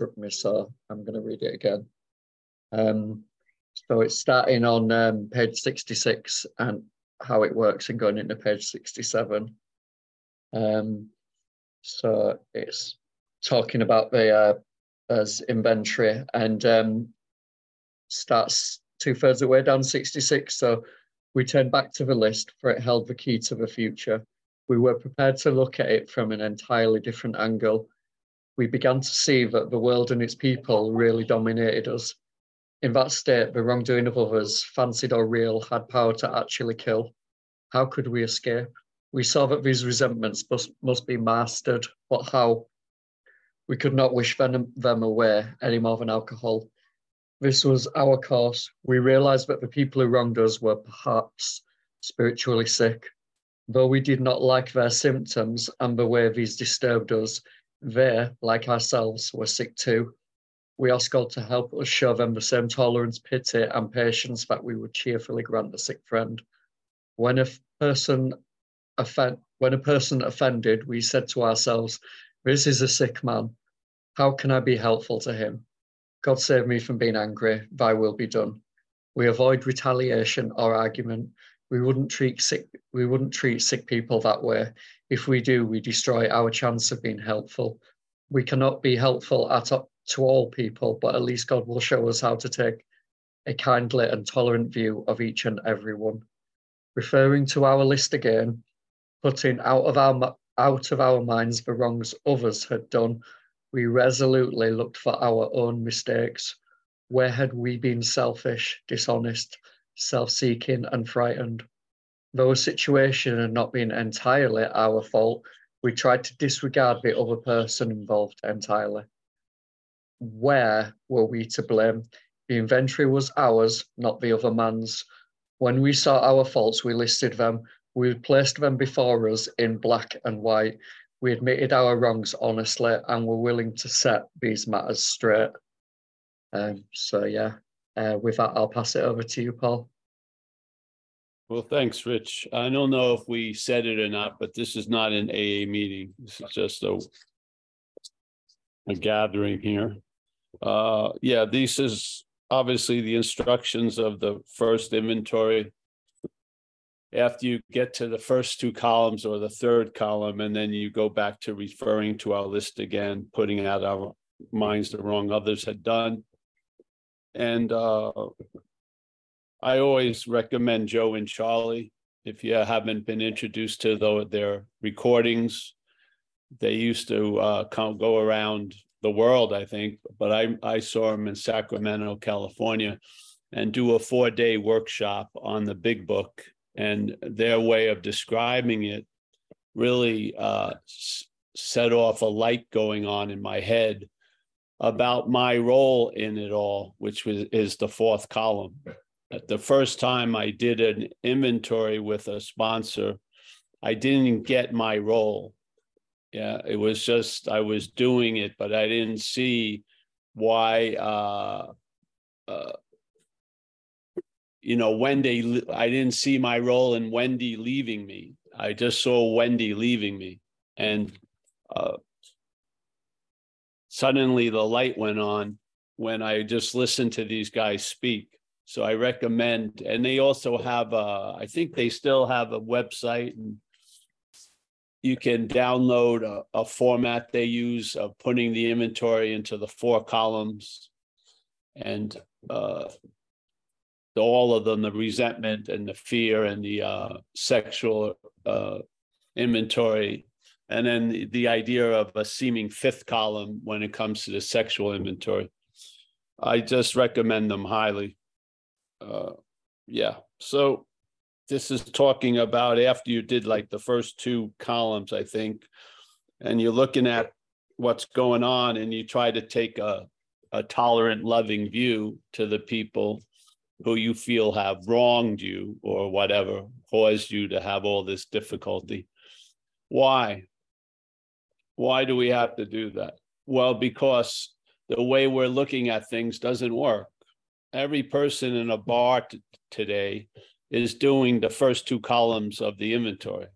struck me, I'm going to read it again. Um, so it's starting on um, page 66 and how it works and going into page 67. Um, so it's talking about the uh, as inventory and um, starts two thirds of the way down 66. So we turn back to the list for it held the key to the future. We were prepared to look at it from an entirely different angle. We began to see that the world and its people really dominated us. In that state, the wrongdoing of others, fancied or real, had power to actually kill. How could we escape? We saw that these resentments must, must be mastered, but how? We could not wish them, them away any more than alcohol. This was our course. We realized that the people who wronged us were perhaps spiritually sick. Though we did not like their symptoms and the way these disturbed us, they, like ourselves, were sick too. We asked God to help us show them the same tolerance, pity, and patience that we would cheerfully grant a sick friend. When a person offend, when a person offended, we said to ourselves, "This is a sick man. How can I be helpful to him? God save me from being angry, thy will be done. We avoid retaliation or argument. We wouldn't treat sick we wouldn't treat sick people that way. If we do, we destroy our chance of being helpful. We cannot be helpful at to all people, but at least God will show us how to take a kindly and tolerant view of each and every one. Referring to our list again, putting out of our out of our minds the wrongs others had done we resolutely looked for our own mistakes. Where had we been selfish, dishonest, self seeking, and frightened? Though a situation had not been entirely our fault, we tried to disregard the other person involved entirely. Where were we to blame? The inventory was ours, not the other man's. When we saw our faults, we listed them. We placed them before us in black and white we admitted our wrongs honestly and were willing to set these matters straight. Um, so yeah, uh, with that, I'll pass it over to you, Paul. Well, thanks, Rich. I don't know if we said it or not, but this is not an AA meeting. This is just a a gathering here. Uh, yeah, this is obviously the instructions of the first inventory after you get to the first two columns or the third column, and then you go back to referring to our list again, putting out our minds the wrong others had done. And uh, I always recommend Joe and Charlie. If you haven't been introduced to the, their recordings, they used to uh, come, go around the world, I think, but I, I saw them in Sacramento, California, and do a four day workshop on the big book and their way of describing it really uh, set off a light going on in my head about my role in it all, which was is the fourth column. The first time I did an inventory with a sponsor, I didn't get my role. Yeah, it was just I was doing it, but I didn't see why uh, uh, you know, Wendy, I didn't see my role in Wendy leaving me. I just saw Wendy leaving me. And uh, suddenly the light went on when I just listened to these guys speak. So I recommend, and they also have, a, I think they still have a website and you can download a, a format they use of putting the inventory into the four columns. And uh, all of them the resentment and the fear and the uh, sexual uh, inventory and then the, the, idea of a seeming fifth column when it comes to the sexual inventory i just recommend them highly uh, yeah so this is talking about after you did like the first two columns i think and you're looking at what's going on and you try to take a, a tolerant loving view to the people who you feel have wronged you or whatever, caused you to have all this difficulty. Why? Why do we have to do that? Well, because the way we're looking at things doesn't work. Every person in a bar t- today is doing the first two columns of the inventory.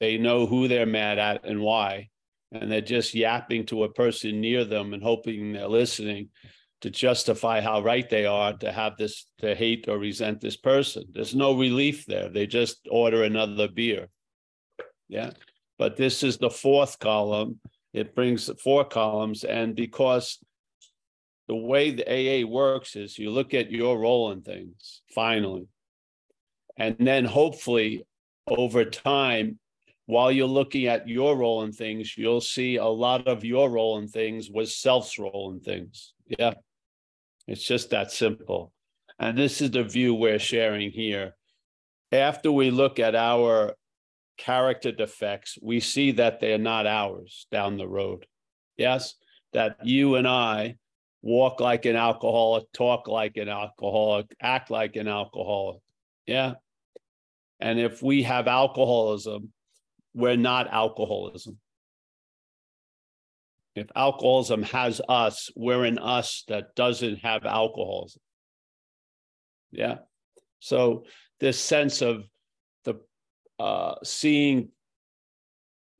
They know who they're mad at and why. and they're just yapping to a person near them and hoping they're listening to justify how right they are to have this to hate or resent this person there's no relief there they just order another beer yeah but this is the fourth column it brings four columns and because the way the aa works is you look at your role in things finally and then hopefully over time while you're looking at your role in things, you'll see a lot of your role in things was self's role in things. Yeah. It's just that simple. And this is the view we're sharing here. After we look at our character defects, we see that they're not ours down the road. Yes, that you and I walk like an alcoholic, talk like an alcoholic, act like an alcoholic. Yeah. And if we have alcoholism, we're not alcoholism. If alcoholism has us, we're in us that doesn't have alcoholism. Yeah. So this sense of the uh, seeing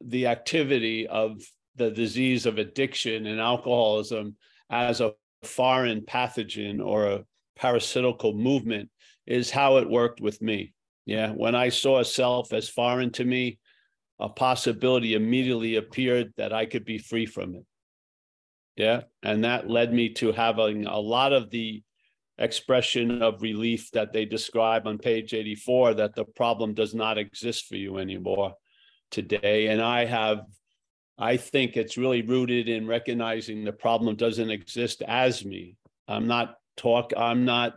the activity of the disease of addiction and alcoholism as a foreign pathogen or a parasitical movement is how it worked with me. Yeah. When I saw self as foreign to me, a possibility immediately appeared that I could be free from it. Yeah. And that led me to having a lot of the expression of relief that they describe on page 84 that the problem does not exist for you anymore today. And I have, I think it's really rooted in recognizing the problem doesn't exist as me. I'm not talk, I'm not,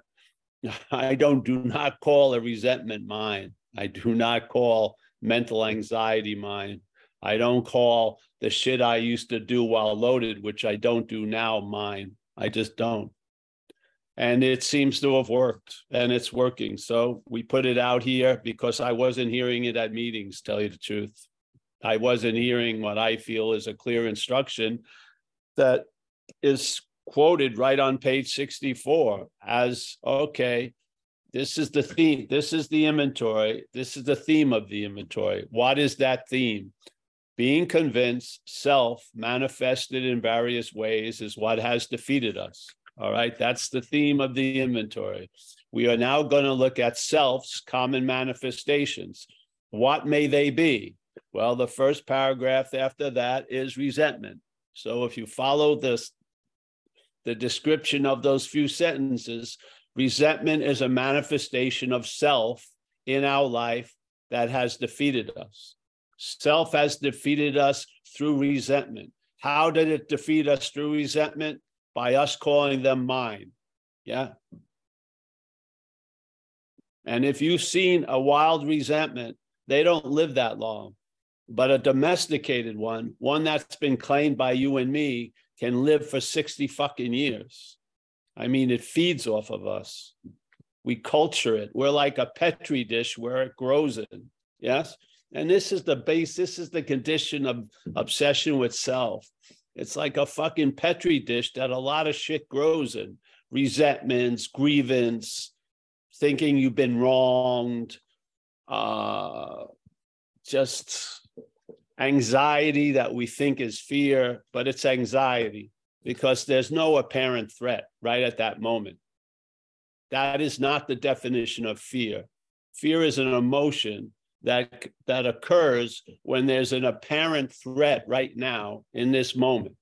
I don't do not call a resentment mine. I do not call mental anxiety mine. I don't call the shit I used to do while loaded, which I don't do now, mine. I just don't. And it seems to have worked and it's working. So we put it out here because I wasn't hearing it at meetings, tell you the truth. I wasn't hearing what I feel is a clear instruction that is quoted right on page 64 as okay, this is the theme. This is the inventory. This is the theme of the inventory. What is that theme? Being convinced, self manifested in various ways is what has defeated us. All right. That's the theme of the inventory. We are now going to look at self's common manifestations. What may they be? Well, the first paragraph after that is resentment. So if you follow this, the description of those few sentences, Resentment is a manifestation of self in our life that has defeated us. Self has defeated us through resentment. How did it defeat us through resentment? By us calling them mine. Yeah. And if you've seen a wild resentment, they don't live that long. But a domesticated one, one that's been claimed by you and me, can live for 60 fucking years. I mean, it feeds off of us. We culture it. We're like a petri dish where it grows in. Yes. And this is the base, this is the condition of obsession with self. It's like a fucking petri dish that a lot of shit grows in resentments, grievance, thinking you've been wronged, uh, just anxiety that we think is fear, but it's anxiety because there's no apparent threat right at that moment. That is not the definition of fear. Fear is an emotion that, that occurs when there's an apparent threat right now in this moment.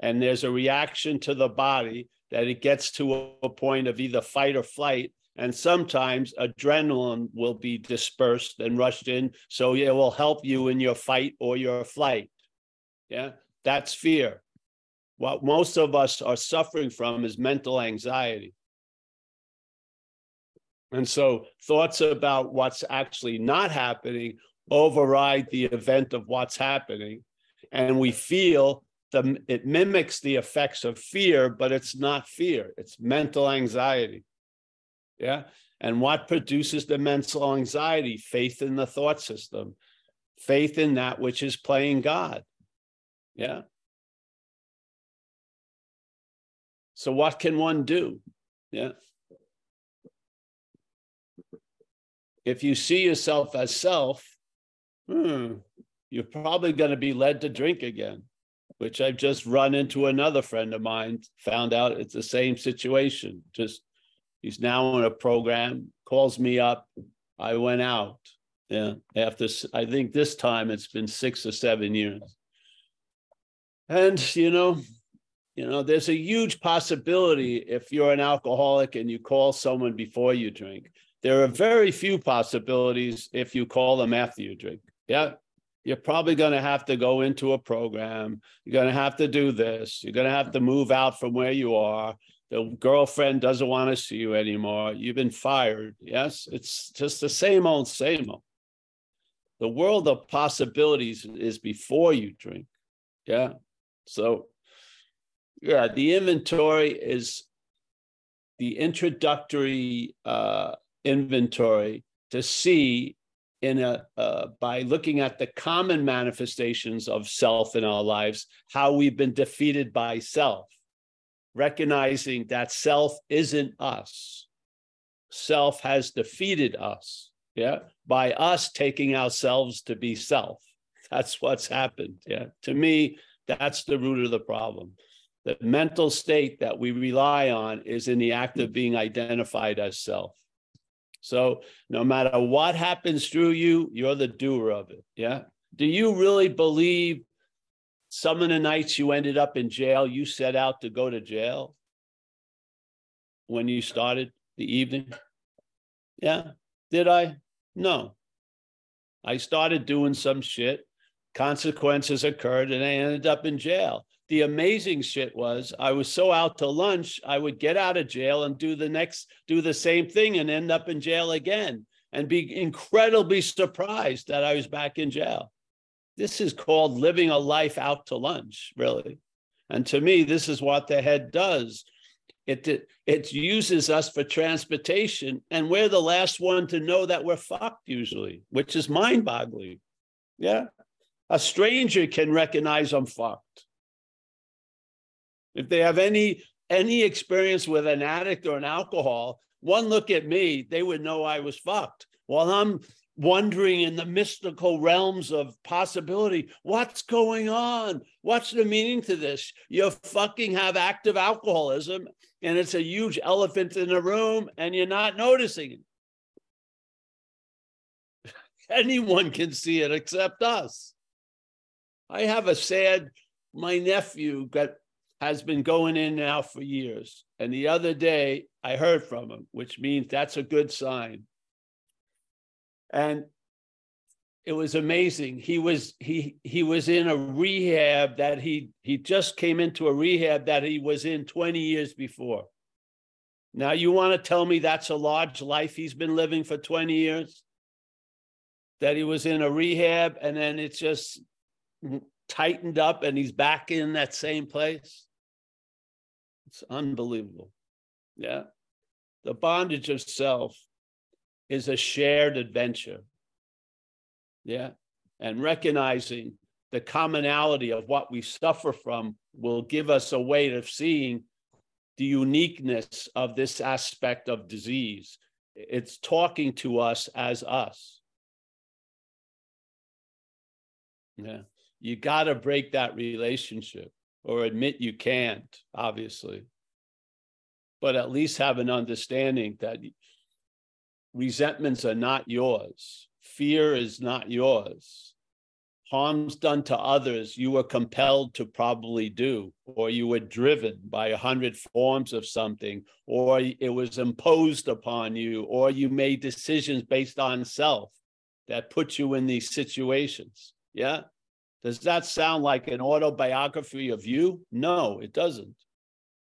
And there's a reaction to the body that it gets to a, point of either fight or flight. And sometimes adrenaline will be dispersed and rushed in. So it will help you in your fight or your flight. Yeah, that's fear what most of us are suffering from is mental anxiety. And so thoughts about what's actually not happening override the event of what's happening. And we feel the, it mimics the effects of fear, but it's not fear, it's mental anxiety. Yeah. And what produces the mental anxiety? Faith in the thought system, faith in that which is playing God. Yeah. So what can one do? Yeah. If you see yourself as self, hmm, you're probably going to be led to drink again, which I've just run into another friend of mine, found out it's the same situation. Just he's now in a program, calls me up. I went out. Yeah, after I think this time it's been six or seven years. And you know, you know, there's a huge possibility if you're an alcoholic and you call someone before you drink. There are very few possibilities if you call them after you drink. Yeah. You're probably going to have to go into a program. You're going to have to do this. You're going to have to move out from where you are. The girlfriend doesn't want to see you anymore. You've been fired. Yes. It's just the same old, same old. The world of possibilities is before you drink. Yeah. So yeah, the inventory is the introductory uh, inventory to see in a uh, by looking at the common manifestations of self in our lives how we've been defeated by self recognizing that self isn't us self has defeated us yeah by us taking ourselves to be self that's what's happened yeah to me that's the root of the problem the mental state that we rely on is in the act of being identified as self. So no matter what happens through you, you're the doer of it. Yeah. Do you really believe some of the nights you ended up in jail, you set out to go to jail when you started the evening? Yeah. Did I? No. I started doing some shit. Consequences occurred and I ended up in jail the amazing shit was I was so out to lunch, I would get out of jail and do the next, do the same thing and end up in jail again and be incredibly surprised that I was back in jail. This is called living a life out to lunch, really. And to me, this is what the head does. It, it, it uses us for transportation, and we're the last one to know that we're fucked usually, which is mind boggling. Yeah. A stranger can recognize I'm fucked. If they have any any experience with an addict or an alcohol, one look at me, they would know I was fucked. While I'm wondering in the mystical realms of possibility, what's going on? What's the meaning to this? You fucking have active alcoholism and it's a huge elephant in the room and you're not noticing it. Anyone can see it except us. I have a sad, my nephew got has been going in now for years. And the other day I heard from him, which means that's a good sign. And it was amazing. He was he he was in a rehab that he he just came into a rehab that he was in 20 years before. Now you want to tell me that's a large life he's been living for 20 years? That he was in a rehab and then it's just tightened up and he's back in that same place? It's unbelievable. Yeah. The bondage of self is a shared adventure. Yeah. And recognizing the commonality of what we suffer from will give us a way of seeing the uniqueness of this aspect of disease. It's talking to us as us. Yeah. You got to break that relationship or admit you can't, obviously, but at least have an understanding that resentments are not yours, fear is not yours. Harms done to others, you were compelled to probably do, or you were driven by a hundred forms of something, or it was imposed upon you, or you made decisions based on self that put you in these situations. Yeah. Does that sound like an autobiography of you? No, it doesn't.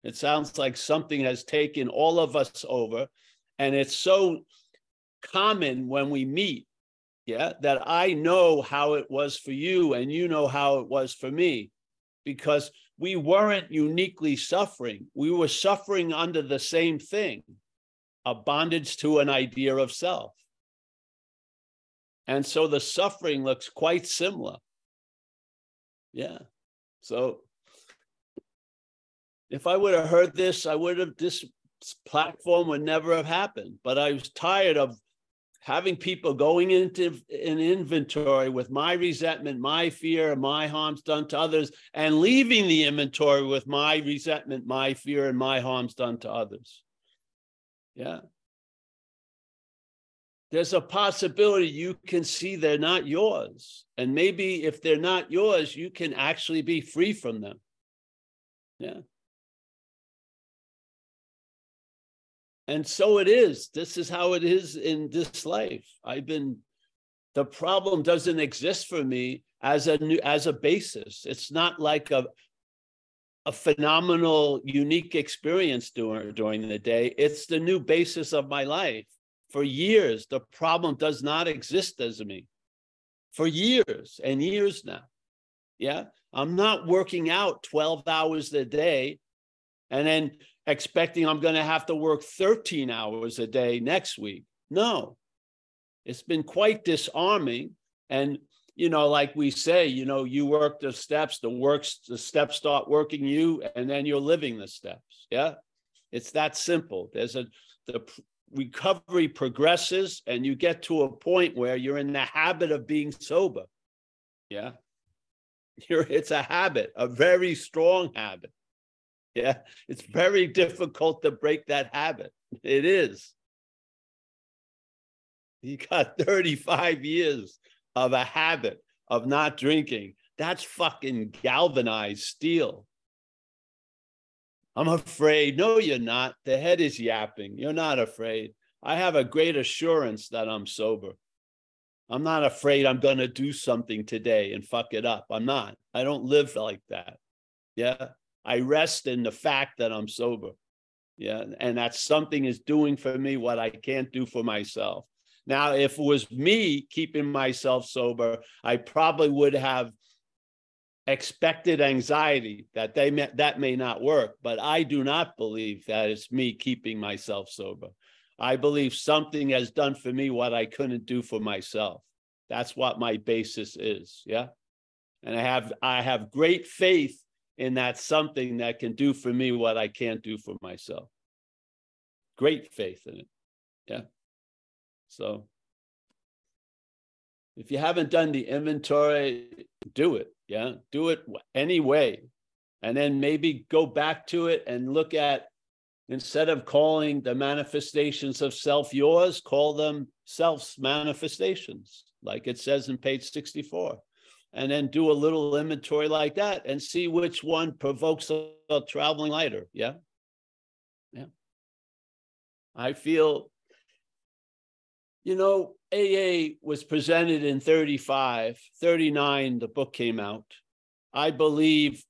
It sounds like something has taken all of us over. And it's so common when we meet, yeah, that I know how it was for you and you know how it was for me because we weren't uniquely suffering. We were suffering under the same thing a bondage to an idea of self. And so the suffering looks quite similar. Yeah. So if I would have heard this, I would have this platform would never have happened. But I was tired of having people going into an inventory with my resentment, my fear, my harms done to others, and leaving the inventory with my resentment, my fear, and my harms done to others. Yeah. There's a possibility you can see they're not yours. And maybe if they're not yours, you can actually be free from them. Yeah. And so it is. This is how it is in this life. I've been, the problem doesn't exist for me as a new, as a basis. It's not like a, a phenomenal, unique experience during, during the day. It's the new basis of my life. For years, the problem does not exist as me. For years and years now. Yeah. I'm not working out 12 hours a day and then expecting I'm going to have to work 13 hours a day next week. No, it's been quite disarming. And, you know, like we say, you know, you work the steps, the works, the steps start working you, and then you're living the steps. Yeah. It's that simple. There's a, the recovery progresses and you get to a point where you're in the habit of being sober. Yeah. You're, it's a habit, a very strong habit. Yeah, it's very difficult to break that habit. It is. You got 35 years of a habit of not drinking. That's fucking galvanized steel. I'm afraid. No, you're not. The head is yapping. You're not afraid. I have a great assurance that I'm sober. I'm not afraid I'm going to do something today and fuck it up. I'm not. I don't live like that. Yeah. I rest in the fact that I'm sober. Yeah. And that something is doing for me what I can't do for myself. Now, if it was me keeping myself sober, I probably would have expected anxiety that they may, that may not work. But I do not believe that it's me keeping myself sober. I believe something has done for me what I couldn't do for myself. That's what my basis is. Yeah. And I have I have great faith in that something that can do for me what I can't do for myself. Great faith in it. Yeah. So if you haven't done the inventory, do it. Yeah. Do it anyway. And then maybe go back to it and look at instead of calling the manifestations of self yours, call them self's manifestations, like it says in page 64 and then do a little inventory like that and see which one provokes a, a traveling lighter. Yeah. Yeah. I feel, you know, AA was presented in 35, 39, the book came out. I believe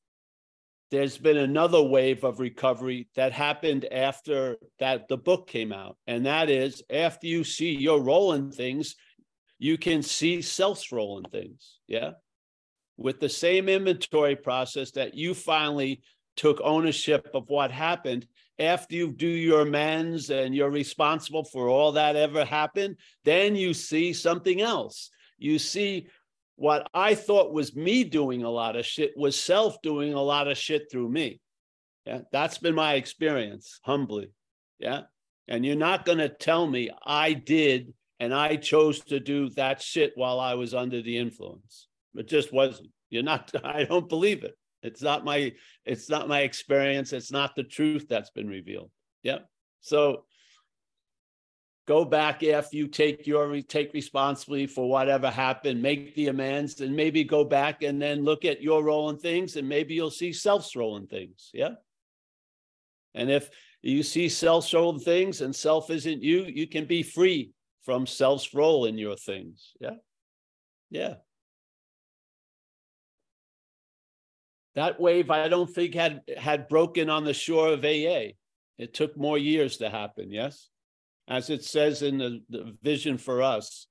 there's been another wave of recovery that happened after that the book came out. And that is after you see your role in things, you can see self's role in things. Yeah with the same inventory process that you finally took ownership of what happened after you do your amends and you're responsible for all that ever happened then you see something else. You see what i thought was me doing a lot of shit was self doing a lot of shit through me. Yeah that's been my experience humbly. Yeah and you're not going to tell me i did and i chose to do that shit while i was under the influence it just wasn't. You're not, I don't believe it. It's not my, it's not my experience. It's not the truth that's been revealed. Yeah. So go back if you take your take responsibility for whatever happened, make the amends, and maybe go back and then look at your role in things, and maybe you'll see self's role in things. Yeah. And if you see self's role in things and self isn't you, you can be free from self's role in your things. Yeah. Yeah. That wave, I don't think had had broken on the shore of AA. It took more years to happen. Yes, as it says in the, the vision for us.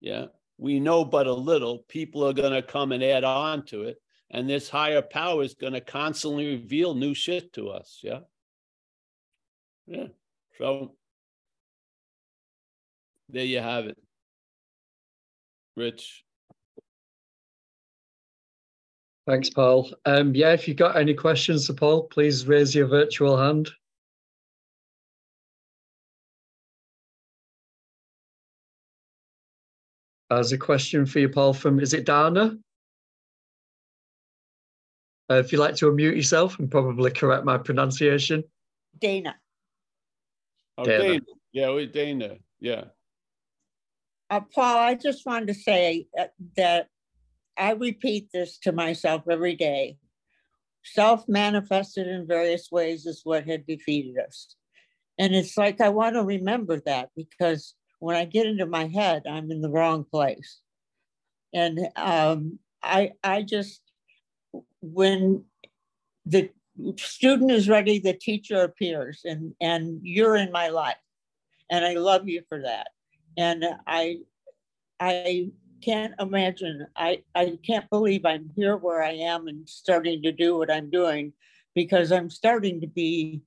Yeah, we know but a little. People are going to come and add on to it, and this higher power is going to constantly reveal new shit to us. Yeah. Yeah. So there you have it. Rich. Thanks, Paul. Um, yeah, if you've got any questions for Paul, please raise your virtual hand. As a question for you, Paul, from is it Dana? Uh, if you'd like to unmute yourself and probably correct my pronunciation. Dana. Oh, Dana. Dana, yeah, we Dana, yeah. Uh, Paul, I just wanted to say uh, that I repeat this to myself every day. Self manifested in various ways is what had defeated us. And it's like I want to remember that because when I get into my head, I'm in the wrong place. And um, I, I just, when the student is ready, the teacher appears, and, and you're in my life. And I love you for that. And I, I can't imagine, I, I can't believe I'm here where I am and starting to do what I'm doing because I'm starting to be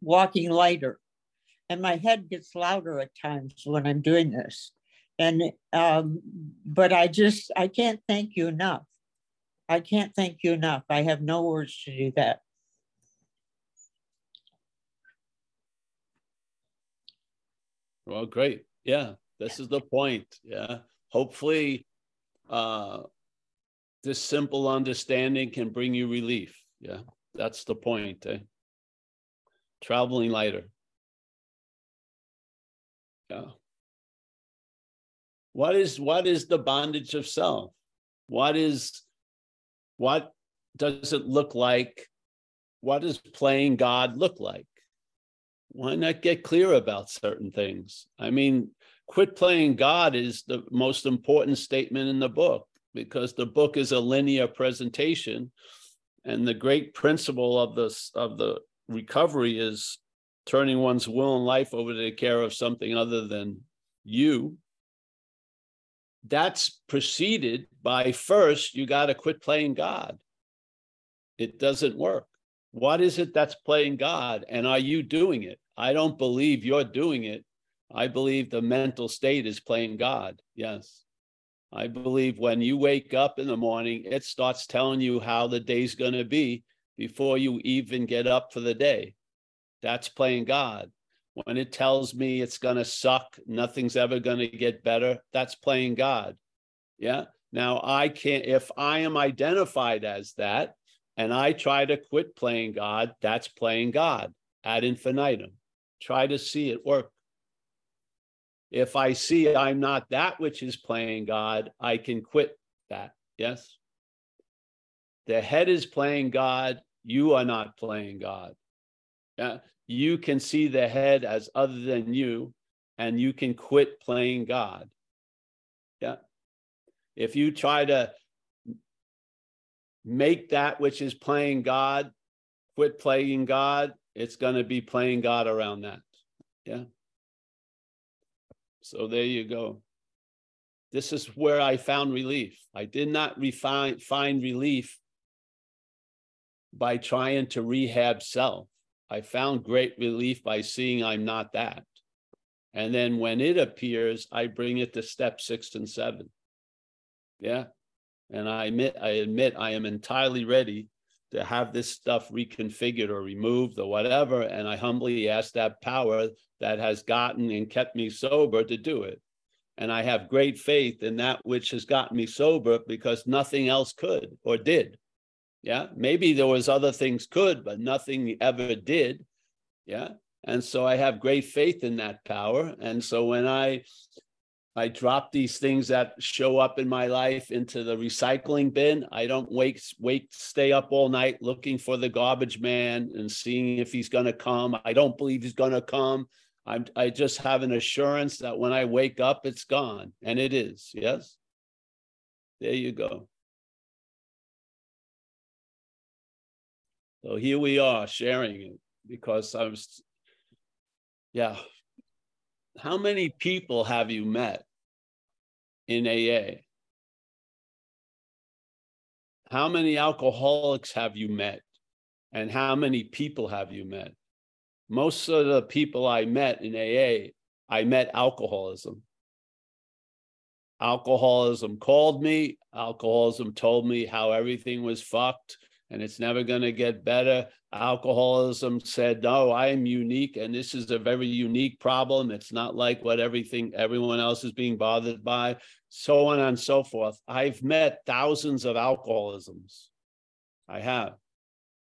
walking lighter and my head gets louder at times when I'm doing this. And, um, but I just, I can't thank you enough. I can't thank you enough. I have no words to do that. Well, great. Yeah, this is the point. Yeah. Hopefully, uh, this simple understanding can bring you relief. Yeah, that's the point. Eh? Traveling lighter. Yeah. What is what is the bondage of self? What is what does it look like? What does playing God look like? Why not get clear about certain things? I mean, quit playing God is the most important statement in the book because the book is a linear presentation. And the great principle of this of the recovery is turning one's will and life over to the care of something other than you. That's preceded by first, you got to quit playing God. It doesn't work. What is it that's playing God? And are you doing it? I don't believe you're doing it. I believe the mental state is playing God. Yes. I believe when you wake up in the morning, it starts telling you how the day's going to be before you even get up for the day. That's playing God. When it tells me it's going to suck, nothing's ever going to get better, that's playing God. Yeah. Now, I can't, if I am identified as that and I try to quit playing God, that's playing God ad infinitum. Try to see it work. If I see I'm not that which is playing God, I can quit that. Yes. The head is playing God. You are not playing God. Yeah. You can see the head as other than you, and you can quit playing God. Yeah. If you try to make that which is playing God, quit playing God, it's going to be playing God around that. Yeah. So there you go. This is where I found relief. I did not refine, find relief by trying to rehab self. I found great relief by seeing I'm not that. And then when it appears, I bring it to step six and seven. Yeah. And I admit, I admit I am entirely ready to have this stuff reconfigured or removed or whatever. And I humbly ask that power that has gotten and kept me sober to do it. And I have great faith in that which has gotten me sober because nothing else could or did. Yeah. Maybe there was other things could, but nothing ever did. Yeah. And so I have great faith in that power. And so when I I drop these things that show up in my life into the recycling bin. I don't wake wait, stay up all night looking for the garbage man and seeing if he's going to come. I don't believe he's going to come. I'm, I just have an assurance that when I wake up, it's gone, and it is. Yes. There you go. So here we are sharing it because I was, yeah, how many people have you met in AA? How many alcoholics have you met? And how many people have you met? Most of the people I met in AA, I met alcoholism. Alcoholism called me, alcoholism told me how everything was fucked, and it's never going to get better. Alcoholism said, no, I am unique, and this is a very unique problem. It's not like what everything everyone else is being bothered by, so on and so forth. I've met thousands of alcoholisms. I have.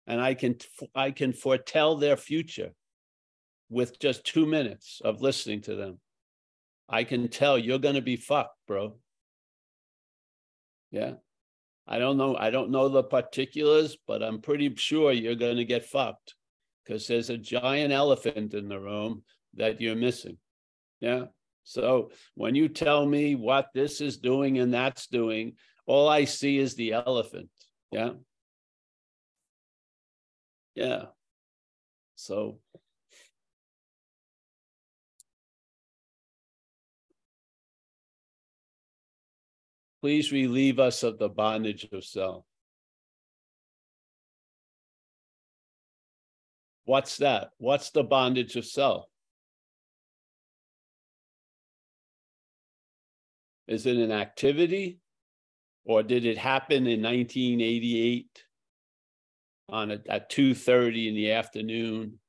And I can I can foretell their future with just two minutes of listening to them. I can tell you're gonna be fucked, bro. Yeah. I don't know. I don't know the particulars, but I'm pretty sure you're going to get fucked because there's a giant elephant in the room that you're missing. Yeah. So when you tell me what this is doing and that's doing, all I see is the elephant. Yeah. Yeah. So Please relieve us of the bondage of self. What's that? What's the bondage of self? Is it an activity or did it happen in 1988 on a, at 2:30 in the afternoon?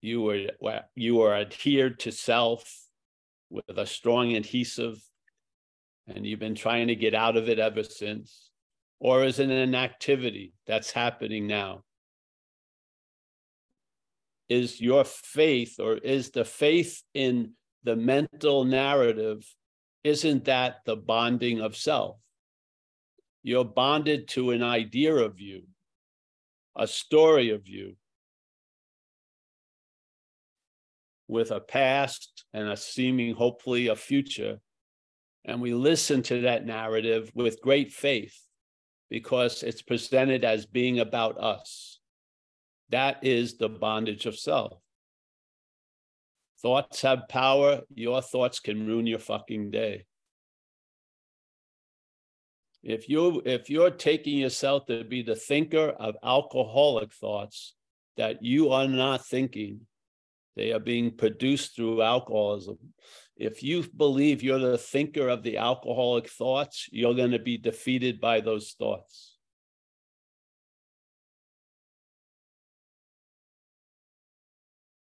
You were you were adhered to self with a strong adhesive and you've been trying to get out of it ever since? Or is it an activity that's happening now? Is your faith or is the faith in the mental narrative, isn't that the bonding of self? You're bonded to an idea of you, a story of you, with a past and a seeming, hopefully, a future and we listen to that narrative with great faith because it's presented as being about us. That is the bondage of self. Thoughts have power. Your thoughts can ruin your fucking day. If you if you're taking yourself to be the thinker of alcoholic thoughts that you are not thinking, they are being produced through alcoholism if you believe you're the thinker of the alcoholic thoughts, you're going to be defeated by those thoughts.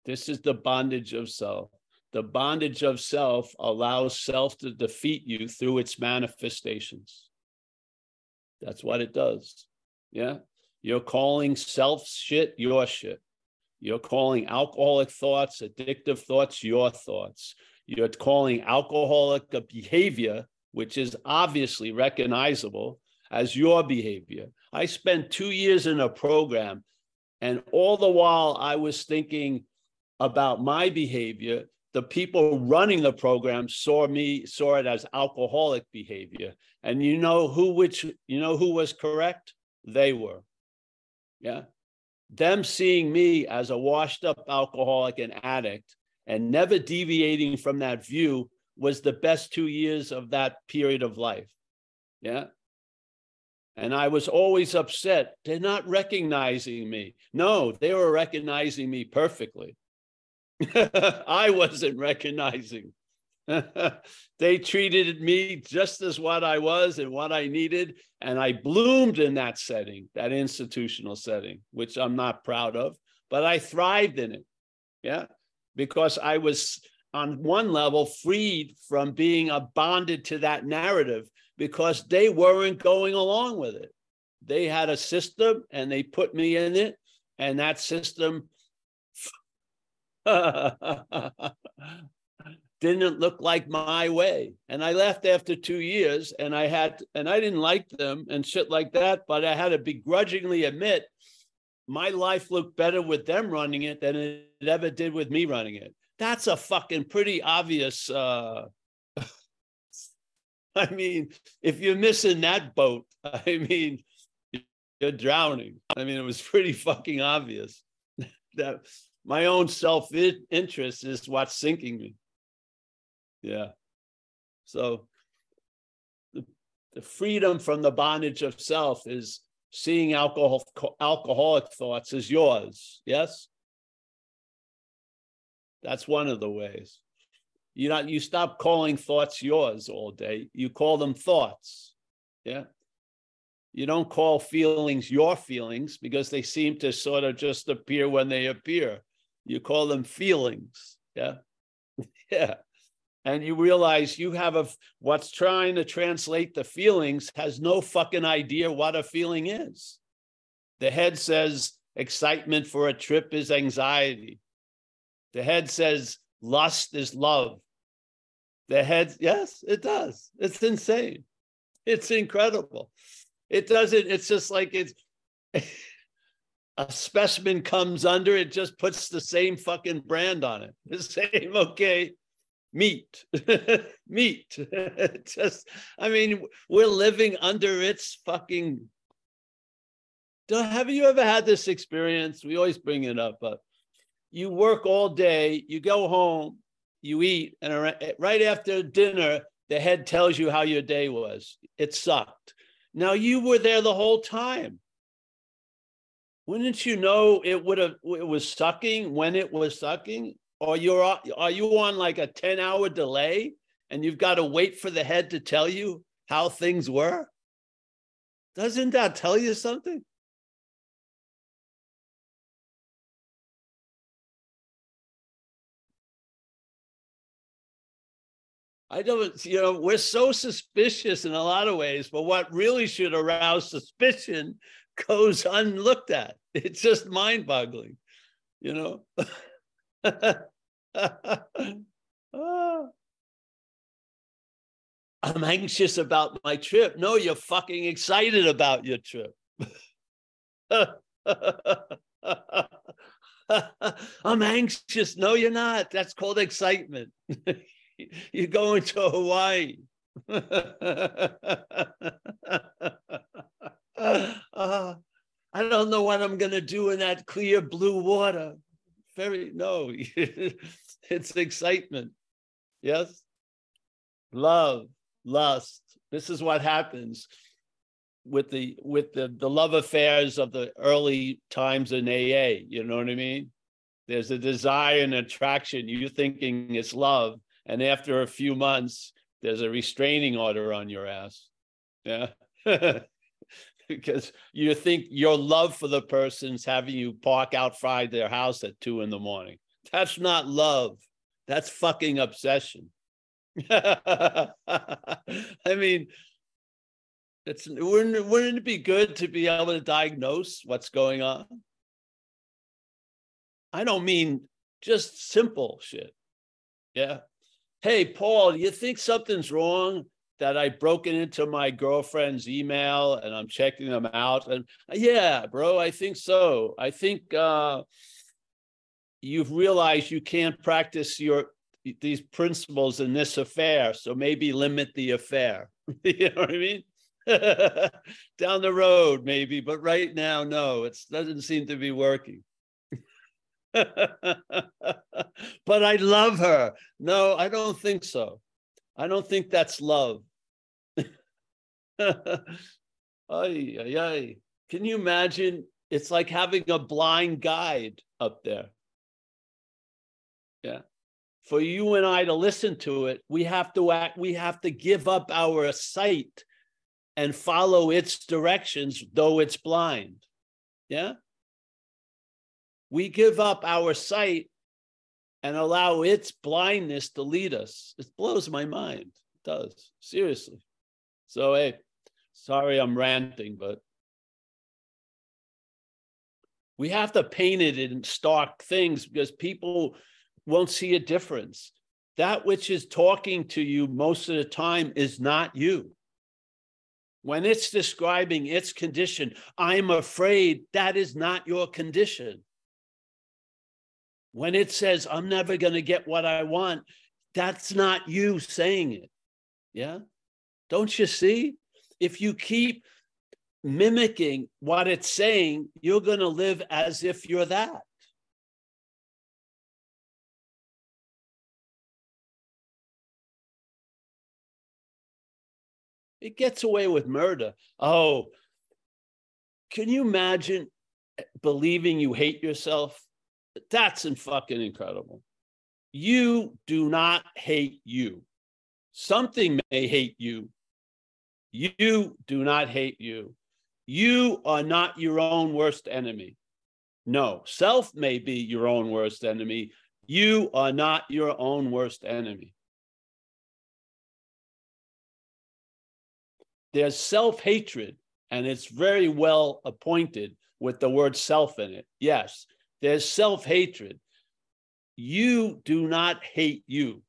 This is the bondage of self. The bondage of self allows self to defeat you through its manifestations. That's what it does. Yeah. You're calling self shit your shit. You're calling alcoholic thoughts, addictive thoughts, your thoughts. You're calling alcoholic behavior, which is obviously recognizable as your behavior. I spent two years in a program, and all the while I was thinking about my behavior. The people running the program saw me saw it as alcoholic behavior, and you know who which you know who was correct? They were, yeah. Them seeing me as a washed up alcoholic and addict and never deviating from that view was the best two years of that period of life. Yeah. And I was always upset. They're not recognizing me. No, they were recognizing me perfectly. I wasn't recognizing. they treated me just as what I was and what I needed. And I bloomed in that setting, that institutional setting, which I'm not proud of, but I thrived in it. Yeah because I was on one level freed from being bonded to that narrative because they weren't going along with it. They had a system and they put me in it, and that system didn't look like my way. And I left after two years and I had, and I didn't like them and shit like that, but I had to begrudgingly admit my life looked better with them running it than it ever did with me running it. That's a fucking pretty obvious. Uh, I mean, if you're missing that boat, I mean, you're drowning. I mean, it was pretty fucking obvious that my own self interest is what's sinking me. Yeah. So the, the freedom from the bondage of self is seeing alcohol alcoholic thoughts as yours yes that's one of the ways you not you stop calling thoughts yours all day you call them thoughts yeah You don't call feelings your feelings because they seem to sort of just appear when they appear. You call them feelings. Yeah. yeah. And you realize you have a what's trying to translate the feelings has no fucking idea what a feeling is. The head says excitement for a trip is anxiety. The head says lust is love. The head, yes, it does. It's insane. It's incredible. It doesn't, it's just like it's a specimen comes under, it just puts the same fucking brand on it. The same, okay, meat, meat. just, I mean, we're living under its fucking. Have you ever had this experience? We always bring it up, but you work all day, you go home, you eat, and right after dinner, the head tells you how your day was. It sucked. Now you were there the whole time. Wouldn't you know it would have it was sucking when it was sucking? Or you're are you on like a 10 hour delay and you've got to wait for the head to tell you how things were? Doesn't that tell you something? I don't, you know, we're so suspicious in a lot of ways, but what really should arouse suspicion goes unlooked at. It's just mind boggling, you know? I'm anxious about my trip. No, you're fucking excited about your trip. I'm anxious. No, you're not. That's called excitement. You're going to Hawaii. uh, I don't know what I'm going to do in that clear blue water. Very, no, it's excitement. Yes. Love, lust. This is what happens with the with the, the love affairs of the early times in AA. You know what I mean? There's a desire and attraction. You're thinking it's love, and after a few months, there's a restraining order on your ass. Yeah. because you think your love for the person's having you park outside their house at two in the morning. That's not love. That's fucking obsession. I mean, it's wouldn't, wouldn't it be good to be able to diagnose what's going on? I don't mean just simple shit. Yeah hey, Paul, you think something's wrong that I've broken into my girlfriend's email and I'm checking them out? And yeah, bro, I think so. I think uh, you've realized you can't practice your these principles in this affair, so maybe limit the affair. you know what I mean? Down the road, maybe, but right now, no, it doesn't seem to be working. but I love her. No, I don't think so. I don't think that's love. ay, ay, ay. Can you imagine? It's like having a blind guide up there. Yeah. For you and I to listen to it, we have to act, we have to give up our sight and follow its directions, though it's blind. Yeah we give up our sight and allow its blindness to lead us. It blows my mind. It does, seriously. So, hey, sorry I'm ranting, but we have to paint it in stark things because people won't see a difference. That which is talking to you most of the time is not you. When it's describing its condition, I'm afraid that is not your condition. When it says, I'm never going to get what I want, that's not you saying it. Yeah. Don't you see? If you keep mimicking what it's saying, you're going to live as if you're that. It gets away with murder. Oh, can you imagine believing you hate yourself? That's fucking incredible. You do not hate you. Something may hate you. You do not hate you. You are not your own worst enemy. No, self may be your own worst enemy. You are not your own worst enemy. There's self hatred, and it's very well appointed with the word self in it. Yes, there's self hatred. You do not hate you.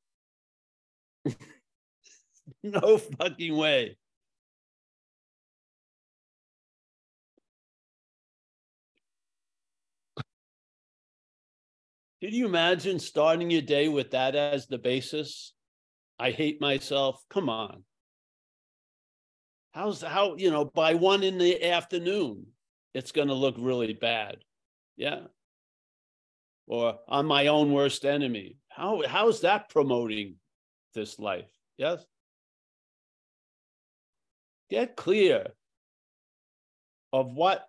no fucking way. Can you imagine starting your day with that as the basis? I hate myself. Come on. How's how, you know, by one in the afternoon, it's going to look really bad. Yeah. Or I'm my own worst enemy. How how's that promoting this life? Yes. Get clear of what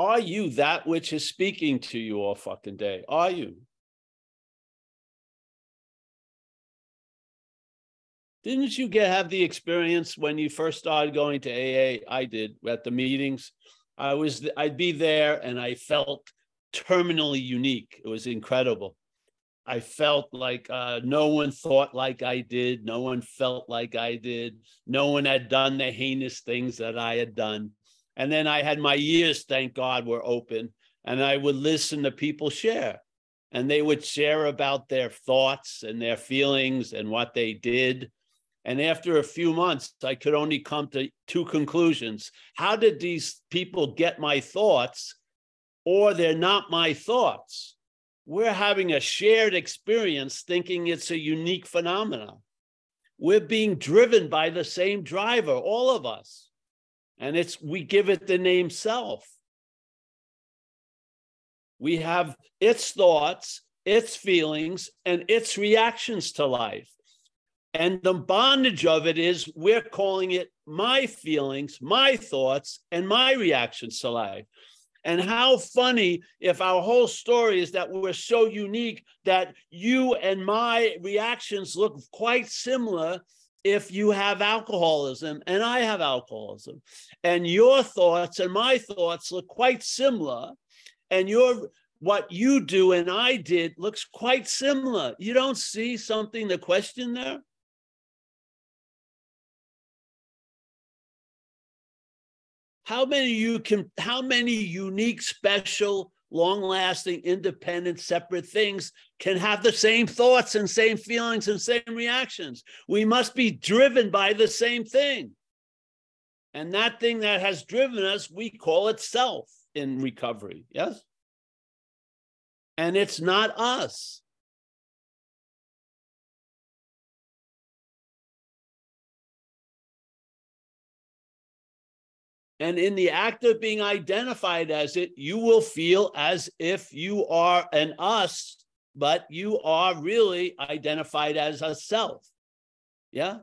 are you that which is speaking to you all fucking day? Are you? Didn't you get have the experience when you first started going to AA? I did at the meetings. I was I'd be there and I felt terminally unique. It was incredible. I felt like uh, no one thought like I did. No one felt like I did. No one had done the heinous things that I had done. And then I had my ears, thank God, were open, and I would listen to people share. And they would share about their thoughts and their feelings and what they did. And after a few months, I could only come to two conclusions. How did these people get my thoughts, or they're not my thoughts? We're having a shared experience thinking it's a unique phenomenon. We're being driven by the same driver, all of us. And it's we give it the name self. We have its thoughts, its feelings, and its reactions to life. And the bondage of it is we're calling it my feelings, my thoughts, and my reactions to life. And how funny if our whole story is that we're so unique that you and my reactions look quite similar if you have alcoholism and I have alcoholism, and your thoughts and my thoughts look quite similar, and your what you do and I did looks quite similar. You don't see something to question there? How many you can how many unique, special, long-lasting, independent, separate things can have the same thoughts and same feelings and same reactions. We must be driven by the same thing. And that thing that has driven us, we call it self in recovery. Yes? And it's not us. And in the act of being identified as it, you will feel as if you are an us but you are really identified as a self. Yeah.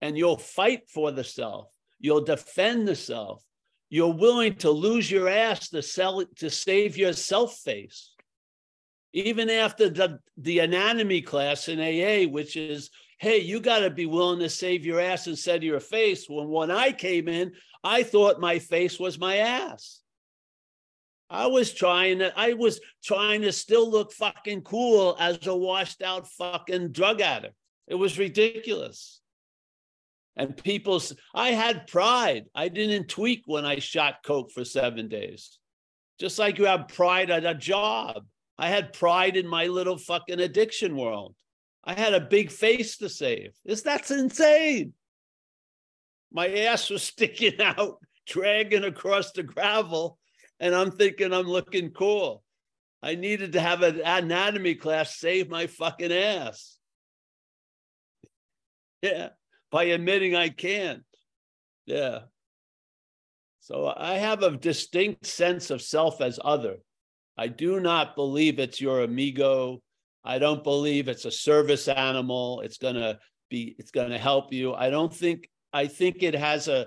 And you'll fight for the self. You'll defend the self. You're willing to lose your ass to sell to save your self face. Even after the, the anatomy class in AA, which is, hey, you got to be willing to save your ass instead of your face. When when I came in, I thought my face was my ass. I was trying to, I was trying to still look fucking cool as a washed out fucking drug addict. It was ridiculous. And people, I had pride. I didn't tweak when I shot coke for seven days. Just like you have pride at a job. I had pride in my little fucking addiction world. I had a big face to save. This that's insane. My ass was sticking out, dragging across the gravel and I'm thinking I'm looking cool. I needed to have an anatomy class save my fucking ass. Yeah, by admitting I can't. Yeah. So I have a distinct sense of self as other. I do not believe it's your amigo. I don't believe it's a service animal. It's going to be, it's going to help you. I don't think, I think it has a,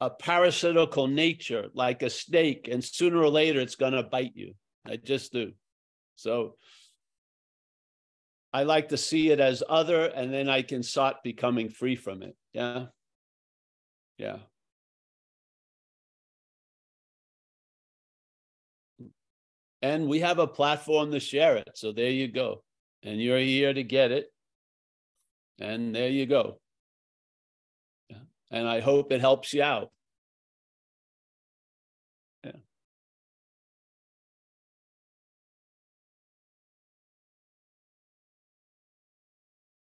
a parasitical nature like a snake, and sooner or later it's going to bite you. I just do. So I like to see it as other, and then I can start becoming free from it. Yeah. Yeah. And we have a platform to share it. So there you go. And you're here to get it. And there you go. Yeah. And I hope it helps you out.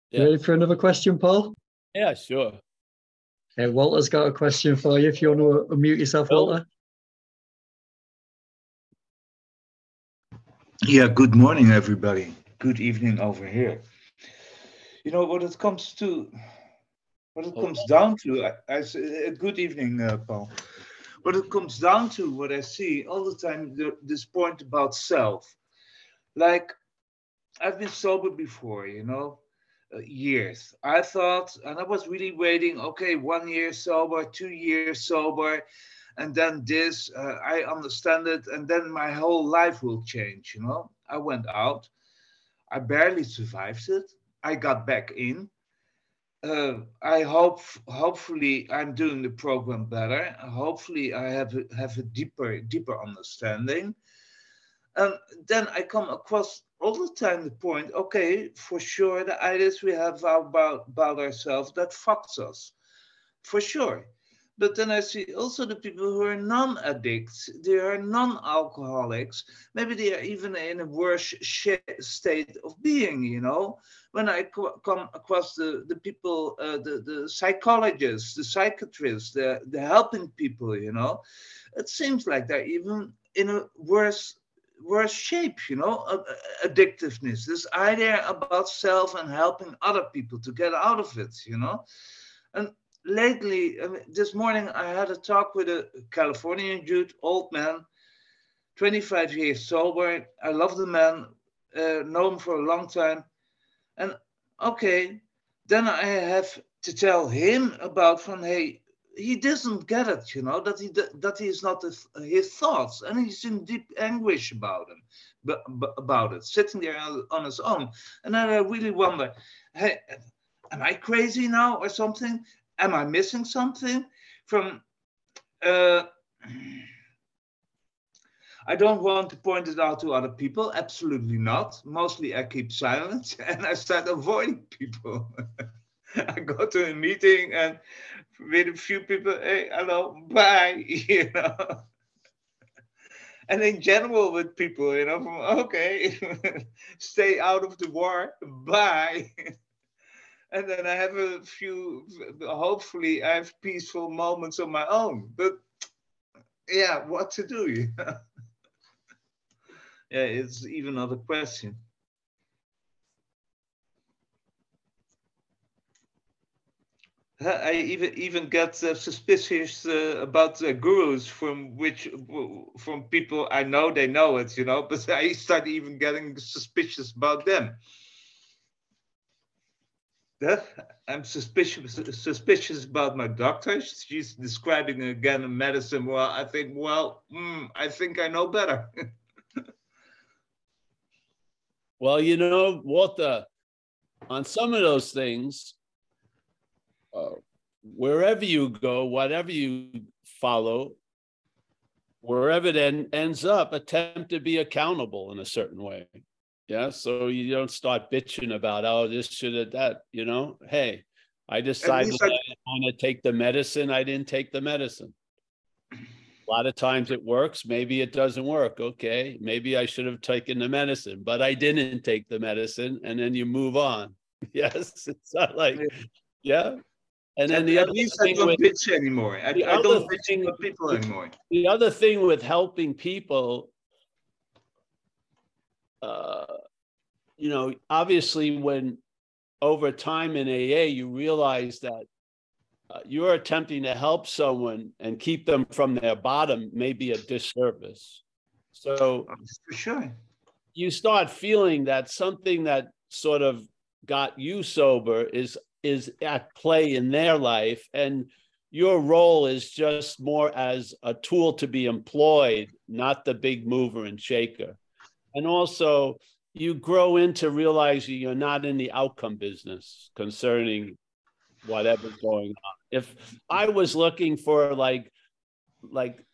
Yeah. Ready for another question, Paul? Yeah, sure. Okay, Walter's got a question for you. If you want to unmute yourself, Walter. Yeah, good morning, everybody. Good evening over here. You know what it comes to, what it comes down to. I, I s- uh, good evening, uh, Paul. What it comes down to, what I see all the time, the, this point about self. Like, I've been sober before, you know, uh, years. I thought, and I was really waiting. Okay, one year sober, two years sober, and then this uh, i understand it and then my whole life will change you know? I went out. I barely survived it. I got back in. Uh, i hope hopefully i'm doing the program better. Hopefully i have a, have a deeper deeper understanding. And then i come across all the time the point okay for sure the ideas we have about about ourselves that fucks us. For sure but then I see also the people who are non-addicts, they are non-alcoholics. Maybe they are even in a worse state of being. You know, when I co- come across the the people, uh, the the psychologists, the psychiatrists, the the helping people, you know, it seems like they're even in a worse worse shape. You know, addictiveness. This idea about self and helping other people to get out of it. You know, and lately, I mean, this morning, I had a talk with a Californian dude, old man, 25 years sober. I love the man, uh, know him for a long time. And okay, then I have to tell him about from, hey, he doesn't get it, you know, that he that he is not his, his thoughts, and he's in deep anguish about him, but, about it, sitting there on his own. And then I really wonder, hey, am I crazy now or something? Am I missing something from? Uh, I don't want to point it out to other people. Absolutely not. Mostly I keep silent and I start avoiding people. I go to a meeting and with a few people, hey, hello, bye, you know. and in general with people, you know, from okay, stay out of the war, bye and then I have a few. Hopefully, I have peaceful moments on my own. But yeah, what to do? Yeah, it's even another question. I even even get uh, suspicious uh, about uh, gurus from which from people I know they know it, you know, but I start even getting suspicious about them. I'm suspicious suspicious about my doctor. She's describing again a medicine. Well, I think, well, mm, I think I know better. well, you know, Walter, on some of those things, uh, wherever you go, whatever you follow, wherever it en- ends up, attempt to be accountable in a certain way. Yeah. So you don't start bitching about, oh, this should have that, you know, hey, I decided I, I want to take the medicine. I didn't take the medicine. A lot of times it works. Maybe it doesn't work. Okay. Maybe I should have taken the medicine, but I didn't take the medicine. And then you move on. Yes. It's not like, yeah. And then the At other least thing I don't with, bitch anymore. I, I don't bitch thing, with people anymore. The other thing with helping people uh, you know, obviously, when over time in AA, you realize that uh, you're attempting to help someone and keep them from their bottom may be a disservice. So, for sure, you start feeling that something that sort of got you sober is is at play in their life, and your role is just more as a tool to be employed, not the big mover and shaker. And also, you grow into realizing you're not in the outcome business concerning whatever's going on. If I was looking for like like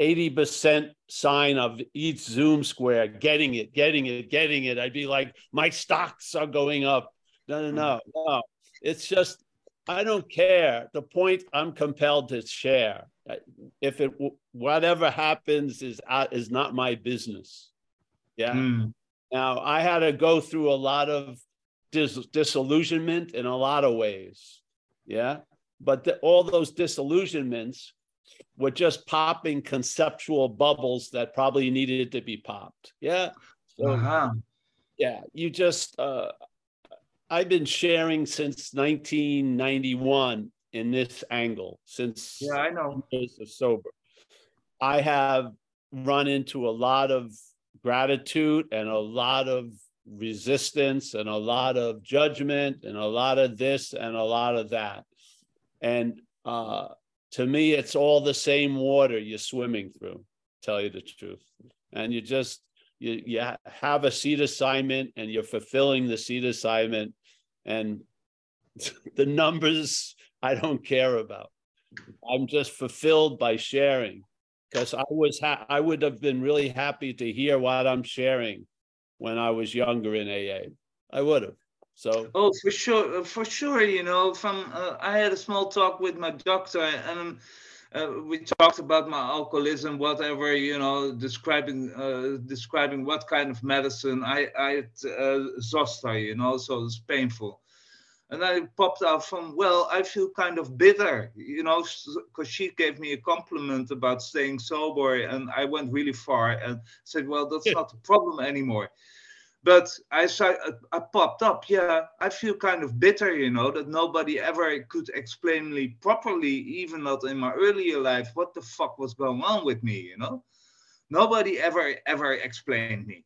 80% sign of each Zoom square, getting it, getting it, getting it, I'd be like, my stocks are going up. No, no, no, no. It's just, I don't care. The point I'm compelled to share. If it, whatever happens is, uh, is not my business. Yeah. Mm. Now, I had to go through a lot of dis- disillusionment in a lot of ways. Yeah. But the, all those disillusionments were just popping conceptual bubbles that probably needed to be popped. Yeah. So, uh-huh. yeah, you just, uh, I've been sharing since 1991 in this angle, since yeah, I know. Years of sober. I have run into a lot of gratitude and a lot of resistance and a lot of judgment and a lot of this and a lot of that. And uh, to me, it's all the same water you're swimming through, tell you the truth. And you just, you, you have a seat assignment and you're fulfilling the seat assignment. And the numbers I don't care about. I'm just fulfilled by sharing because I was ha- I would have been really happy to hear what I'm sharing when I was younger in AA. I would have. So oh, for sure, uh, for sure. You know, from uh, I had a small talk with my doctor, and uh, we talked about my alcoholism, whatever. You know, describing uh, describing what kind of medicine I I uh, Zoster. You know, so it's painful. And I popped out from, well, I feel kind of bitter, you know, because she gave me a compliment about staying sober, and I went really far and said, well, that's not a problem anymore but I saw uh, I popped up. Yeah, I feel kind of bitter, you know, that nobody ever could explain me properly, even not in my earlier life, what the fuck was going on with me, you know. Nobody ever ever explained me.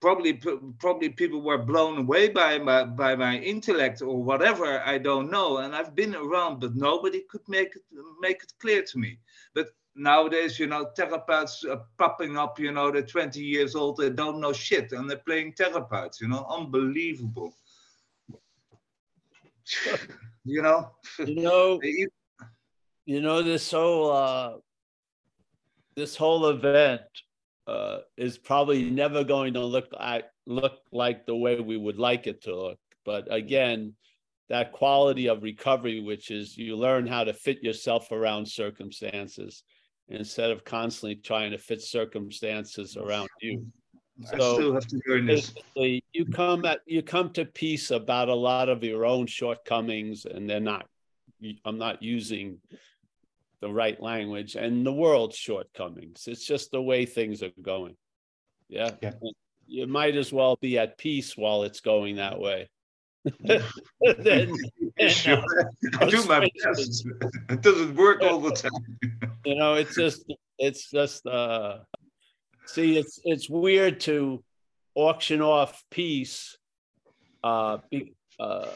Probably probably people were blown away by my by my intellect or whatever. I don't know. And I've been around, but nobody could make it make it clear to me. But nowadays, you know, therapists are popping up, you know, they're 20 years old, they don't know shit, and they're playing therapists, you know, unbelievable. you know? You know, you know, this whole, uh, this whole event uh, is probably never going to look like, look like the way we would like it to look. But again, that quality of recovery, which is you learn how to fit yourself around circumstances instead of constantly trying to fit circumstances around you. I still have to learn this. You come at you come to peace about a lot of your own shortcomings, and they're not. I'm not using the right language and the world's shortcomings. It's just the way things are going. Yeah. yeah. You might as well be at peace while it's going that way. then, sure. I do my best. It doesn't work all the time. you know, it's just it's just uh see it's it's weird to auction off peace uh, be, uh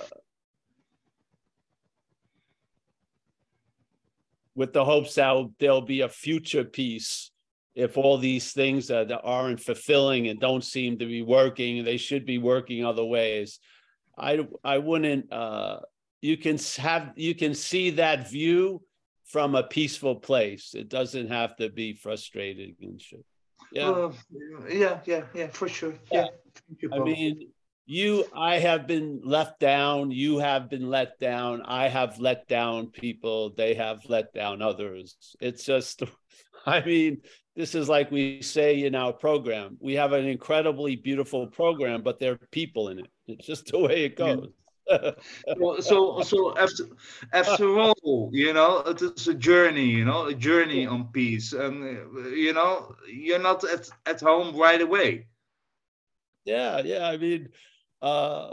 with the hopes that there'll be a future peace if all these things that aren't fulfilling and don't seem to be working they should be working other ways I I wouldn't. Uh, you can have you can see that view from a peaceful place. It doesn't have to be frustrating and shit. Yeah, uh, yeah, yeah, yeah, for sure. Yeah, yeah. I mean, you, I have been left down. You have been let down. I have let down people. They have let down others. It's just, I mean, this is like we say in our program. We have an incredibly beautiful program, but there are people in it. It's just the way it goes. well, so so after after all, you know, it is a journey, you know, a journey on peace, and you know, you're not at at home right away. Yeah, yeah. I mean, uh,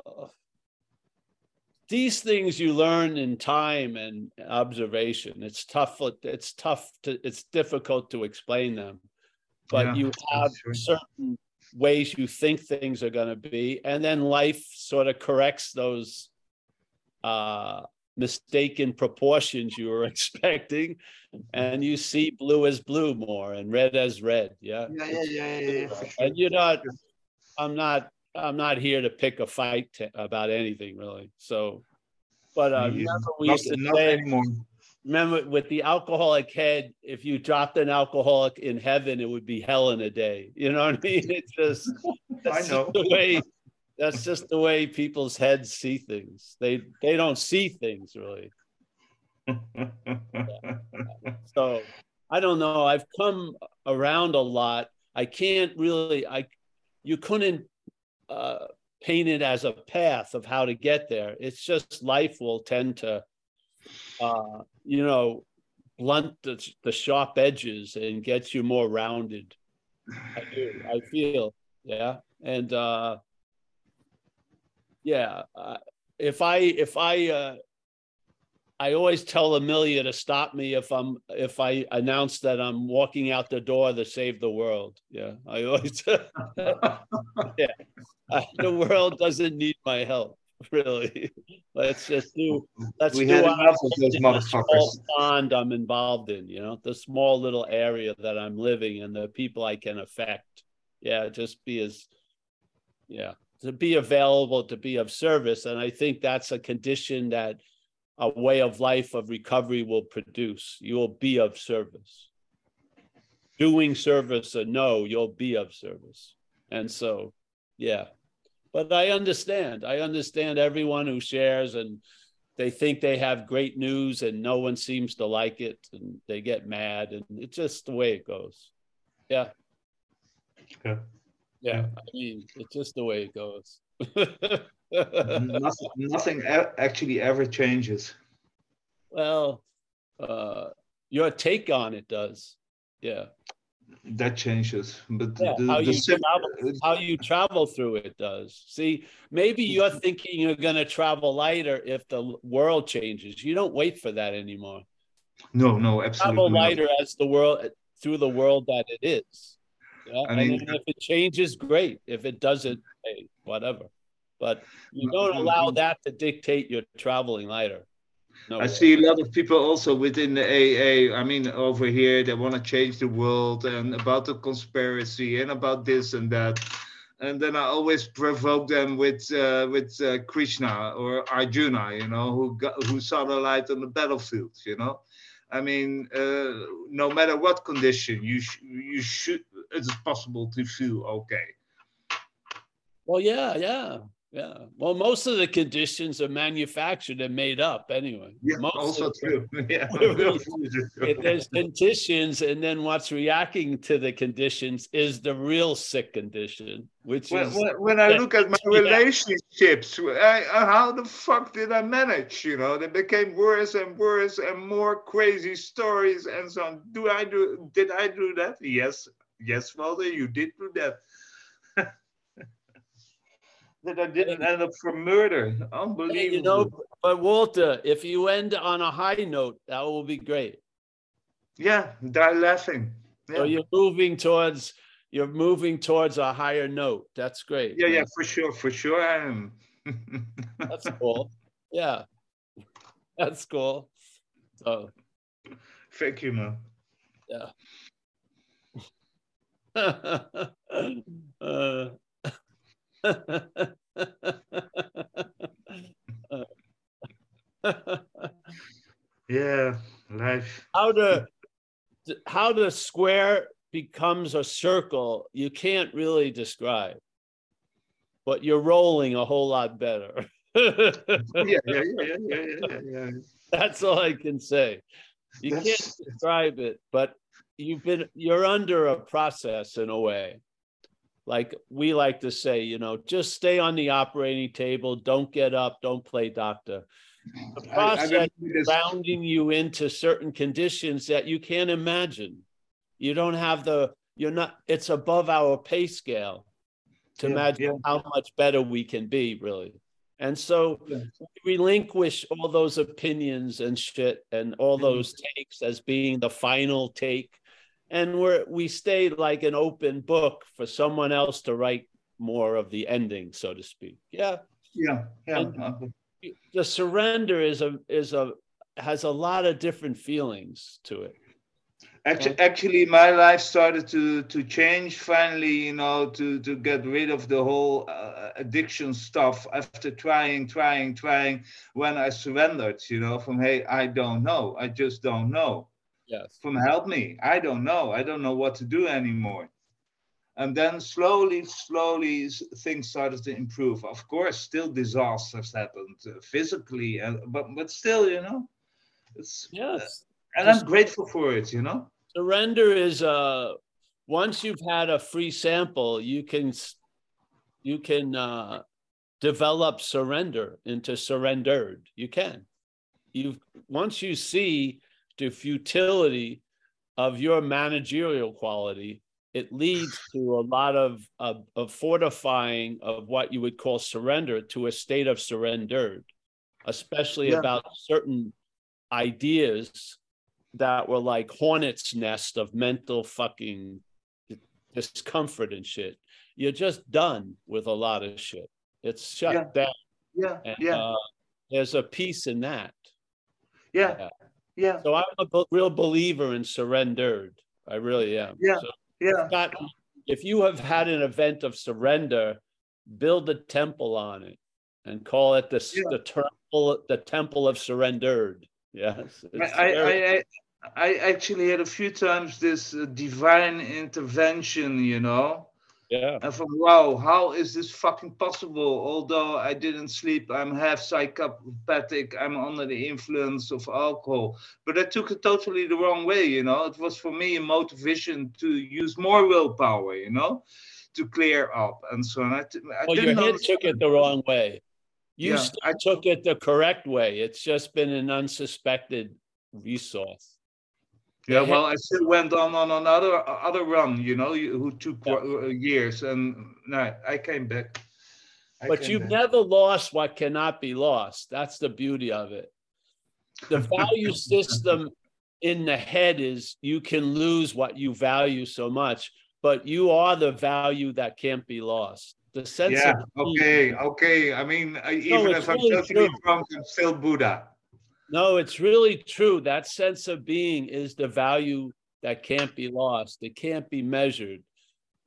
these things you learn in time and observation. It's tough. It's tough to. It's difficult to explain them, but yeah, you have certain ways you think things are going to be and then life sort of corrects those uh, mistaken proportions you were expecting and you see blue as blue more and red as red yeah yeah yeah yeah, yeah, yeah and you're not i'm not I'm not here to pick a fight to, about anything really. So, but uh, Yeah, remember we used to say, anymore. remember with the alcoholic head, if you dropped an alcoholic in heaven, it would be hell in a day. You know what I mean? It's just I that's just know. the way that's just the way people's heads see things. They they don't see things really. So I don't know. I've come around a lot. I can't really. I you couldn't uh, paint it as a path of how to get there. It's just life will tend to, uh, you know, blunt the, the sharp edges and get you more rounded. I do. I feel. Yeah, and uh, yeah. Uh, if I if I uh, I always tell Amelia to stop me if I'm if I announce that I'm walking out the door to save the world. Yeah, I always. yeah, Uh, the world doesn't need my help. Really, let's just do. Let's we do had enough of those motherfuckers. small pond I'm involved in. You know, the small little area that I'm living and the people I can affect. Yeah, just be as. Yeah, to be available to be of service, and I think that's a condition that a way of life of recovery will produce. You will be of service. Doing service or no, you'll be of service. And so, yeah. But I understand. I understand everyone who shares and they think they have great news and no one seems to like it and they get mad and it's just the way it goes. Yeah. Yeah. Yeah. I mean, it's just the way it goes. nothing, nothing actually ever changes. Well, uh, your take on it does. Yeah. That changes, but Yeah, the, how the you sim- travel, how you travel through it does. See, maybe you're thinking you're going to travel lighter if the world changes. You don't wait for that anymore. no, no, Travel absolutely. not. lighter as the world through the world that it is. Yeah, I and mean- then if it changes, great. If it doesn't, hey, whatever. But you don't allow that to dictate your traveling lighter. No I see a lot of people also within the AA. I mean, over here, they want to change the world and about the conspiracy and about this and that. And then I always provoke them with uh, with uh, Krishna or Arjuna, you know, who got, who saw the light on the battlefield. You know, I mean, uh, no matter what condition, you sh- you should. It's possible to feel okay. Well, yeah, yeah, yeah. Well, most of the conditions are manufactured and made up anyway. Yeah, Most also true. yeah, there's conditions, and then what's reacting to the conditions is the real sick condition, which when, is when, I look at my relationships, I, uh, how the fuck did I manage? You know, they became worse and worse and more crazy stories and so on. Do I do? Did I do that? Yes, yes, Walter, you did do that. That I didn't end up for murder. Unbelievable. you know. But Walter, if you end on a high note, that will be great. yeah, die laughing. So you're moving towards you're moving towards a higher note. That's great. yeah, yeah, for sure, for sure. I am. That's cool. Yeah, that's cool. So. Thank you, man. Yeah. uh, Yeah, life. how the how the square becomes a circle you can't really describe but you're rolling a whole lot better Yeah, yeah, yeah, yeah, yeah, yeah, yeah. that's all i can say you can't describe it but you've been you're under a process in a way like we like to say you know just stay on the operating table don't get up don't play doctor the process rounding you into certain conditions that you can't imagine. You don't have the, you're not, it's above our pay scale to Yeah, imagine yeah. how much better we can be, really. And so Yeah. we relinquish all those opinions and shit and all Mhm. those takes as being the final take. And we're, we stay like an open book for someone else to write more of the ending, so to speak. Yeah Yeah, yeah. And- the surrender is a is a has a lot of different feelings to it. Actually, actually, my life started to to change finally. You know, to to get rid of the whole uh, addiction stuff after trying, trying, trying. When I surrendered, you know, from hey, I don't know, I just don't know. Yes. From help me, I don't know, I don't know what to do anymore. And then slowly, slowly, things started to improve. Of course, still disasters happened uh, physically, and but but still, you know, it's Yes. and I'm grateful for it. You know. Surrender is uh once you've had a free sample, you can you can uh develop surrender into surrendered. You can. You once you see the futility of your managerial quality, it leads to a lot of, of, of fortifying of what you would call surrender to a state of surrendered, especially Yeah. about certain ideas that were like hornet's nest of mental fucking discomfort and shit. You're just done with a lot of shit. It's shut Yeah. down. Yeah, And, yeah, uh, there's a peace in that. yeah, yeah. Yeah, So I'm a real believer in surrendered. I really am. Yeah. So yeah. If you have had an event of surrender, build a temple on it and call it the, Yeah. the temple, the temple of surrendered. Yes. I, very- I, I I actually had a few times this uh, divine intervention, you know. Yeah. And from wow, how is this fucking possible? Although I didn't sleep, I'm half psychopathic, I'm under the influence of alcohol. But I took it totally the wrong way, you know. It was for me a motivation to use more willpower, you know, to clear up and so on. I, t- I Well, your head took it the wrong way. You Yeah, I- took it the correct way. It's just been an unsuspected resource. Yeah, well, I still went on on another other run, you know, who took Yeah. uh, years, and no, I came back. I But came you've back. never lost what cannot be lost. That's the beauty of it. The value system in the head is you can lose what you value so much, but you are the value that can't be lost. The sense Yeah, of okay, okay. I mean, I, even if I'm really totally true. drunk, I'm still Buddha. No, it's really true. That sense of being is the value that can't be lost. It can't be measured.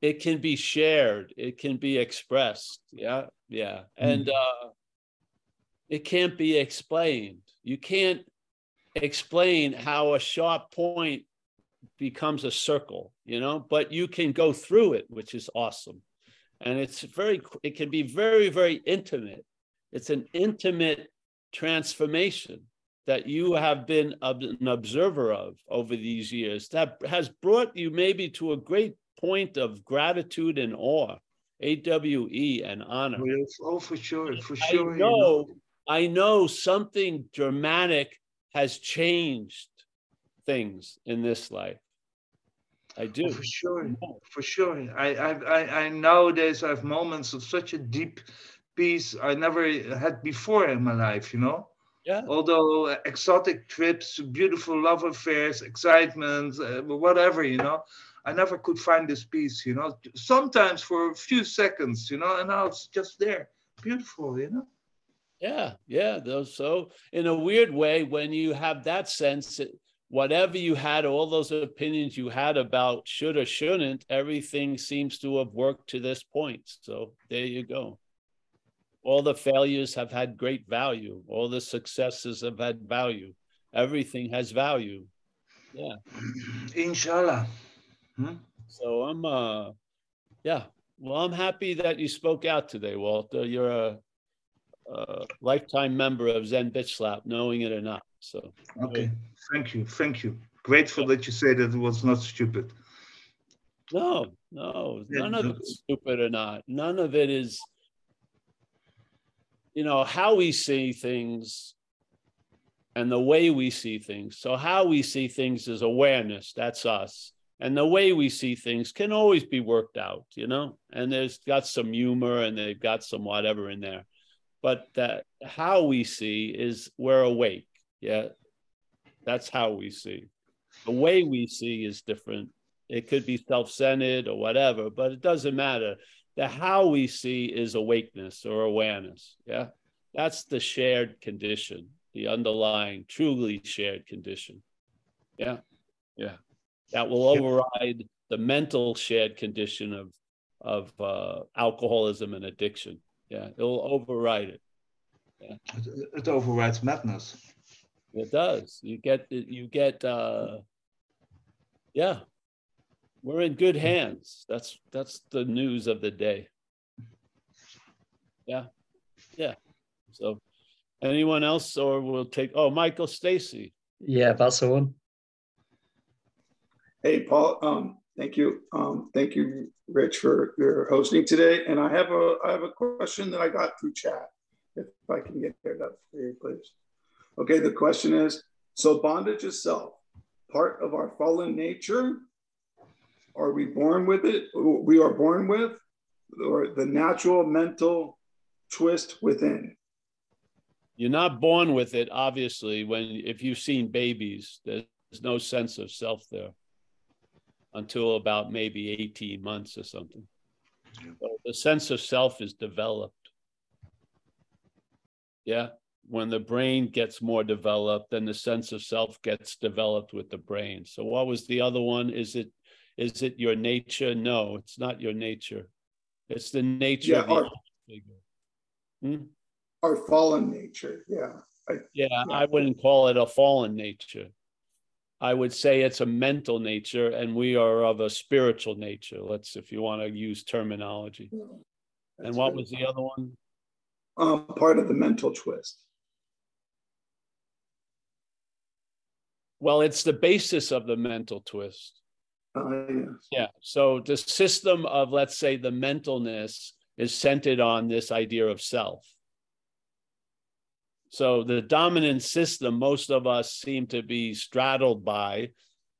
It can be shared. It can be expressed. Yeah, yeah. And uh, it can't be explained. You can't explain how a sharp point becomes a circle, you know, but you can go through it, which is awesome. And it's very, it can be very, very intimate. It's an intimate transformation that you have been an observer of over these years that has brought you maybe to a great point of gratitude and awe, AWE and honor. Oh, Oh, for sure, for I sure. you know, I know something dramatic has changed things in this life. I do. Oh, for sure, for sure. I, I, I, I nowadays I have moments of such a deep peace I never had before in my life. You know. Yeah. although uh, exotic trips, beautiful love affairs, excitement, uh, whatever, you know, I never could find this peace, you know. Sometimes for a few seconds, you know, and now it's just there, beautiful, you know. Yeah, yeah. Those so in a weird way, when you have that sense, it- whatever you had, all those opinions you had about should or shouldn't, everything seems to have worked to this point. So there you go. All the failures have had great value. All the successes have had value. Everything has value. Yeah. Inshallah. Hmm? So I'm uh yeah. Well, I'm happy that you spoke out today, Walter. You're a, a lifetime member of Zen Bitch Slap, knowing it or not. So Okay, thank you, thank you. Grateful that you say that it was not stupid. no, no, Yeah, none of it's stupid or not. None of it is, you know, how we see things and the way we see things. So how we see things is awareness. That's us. And the way we see things can always be worked out, you know, and there's got some humor and they've got some whatever in there. But that how we see is we're awake. Yeah. That's how we see. The way we see is different. It could be self-centered or whatever, but it doesn't matter. The how we see is awakeness or awareness. Yeah. That's the shared condition, the underlying, truly shared condition. Yeah. Yeah. that will override the mental shared condition of of uh, alcoholism and addiction. Yeah, it'll override it. Yeah. It, it overrides madness. It does. You get you get uh yeah. We're in good hands. That's that's the news of the day. Yeah. Yeah. So anyone else or we'll take oh Michael Stacy. Yeah, that's the one. Hey Paul, um, thank you. Um, thank you, Rich, for your hosting today. And I have a I have a question that I got through chat. If I can get it up for you, please. Okay, the question is so bondage is self, part of our fallen nature. Are we born with it? We are born with, or the natural mental twist within? You're not born with it, obviously. When if you've seen babies, there's no sense of self there until about maybe 18 months or something. So the sense of self is developed. Yeah when the brain gets more developed, then the sense of self gets developed with the brain. So what was the other one? Is it is it your nature? No, it's not your nature. It's the nature yeah, of the our, hmm? our fallen nature. Yeah. I, yeah, yeah, I wouldn't call it a fallen nature. I would say it's a mental nature, and we are of a spiritual nature. Let's, if you want to use terminology. and what was the other one? Um, part of the mental twist. Well, it's the basis of the mental twist. Uh, yes. Yeah. So the system of, let's say, the mentalness is centered on this idea of self. So the dominant system most of us seem to be straddled by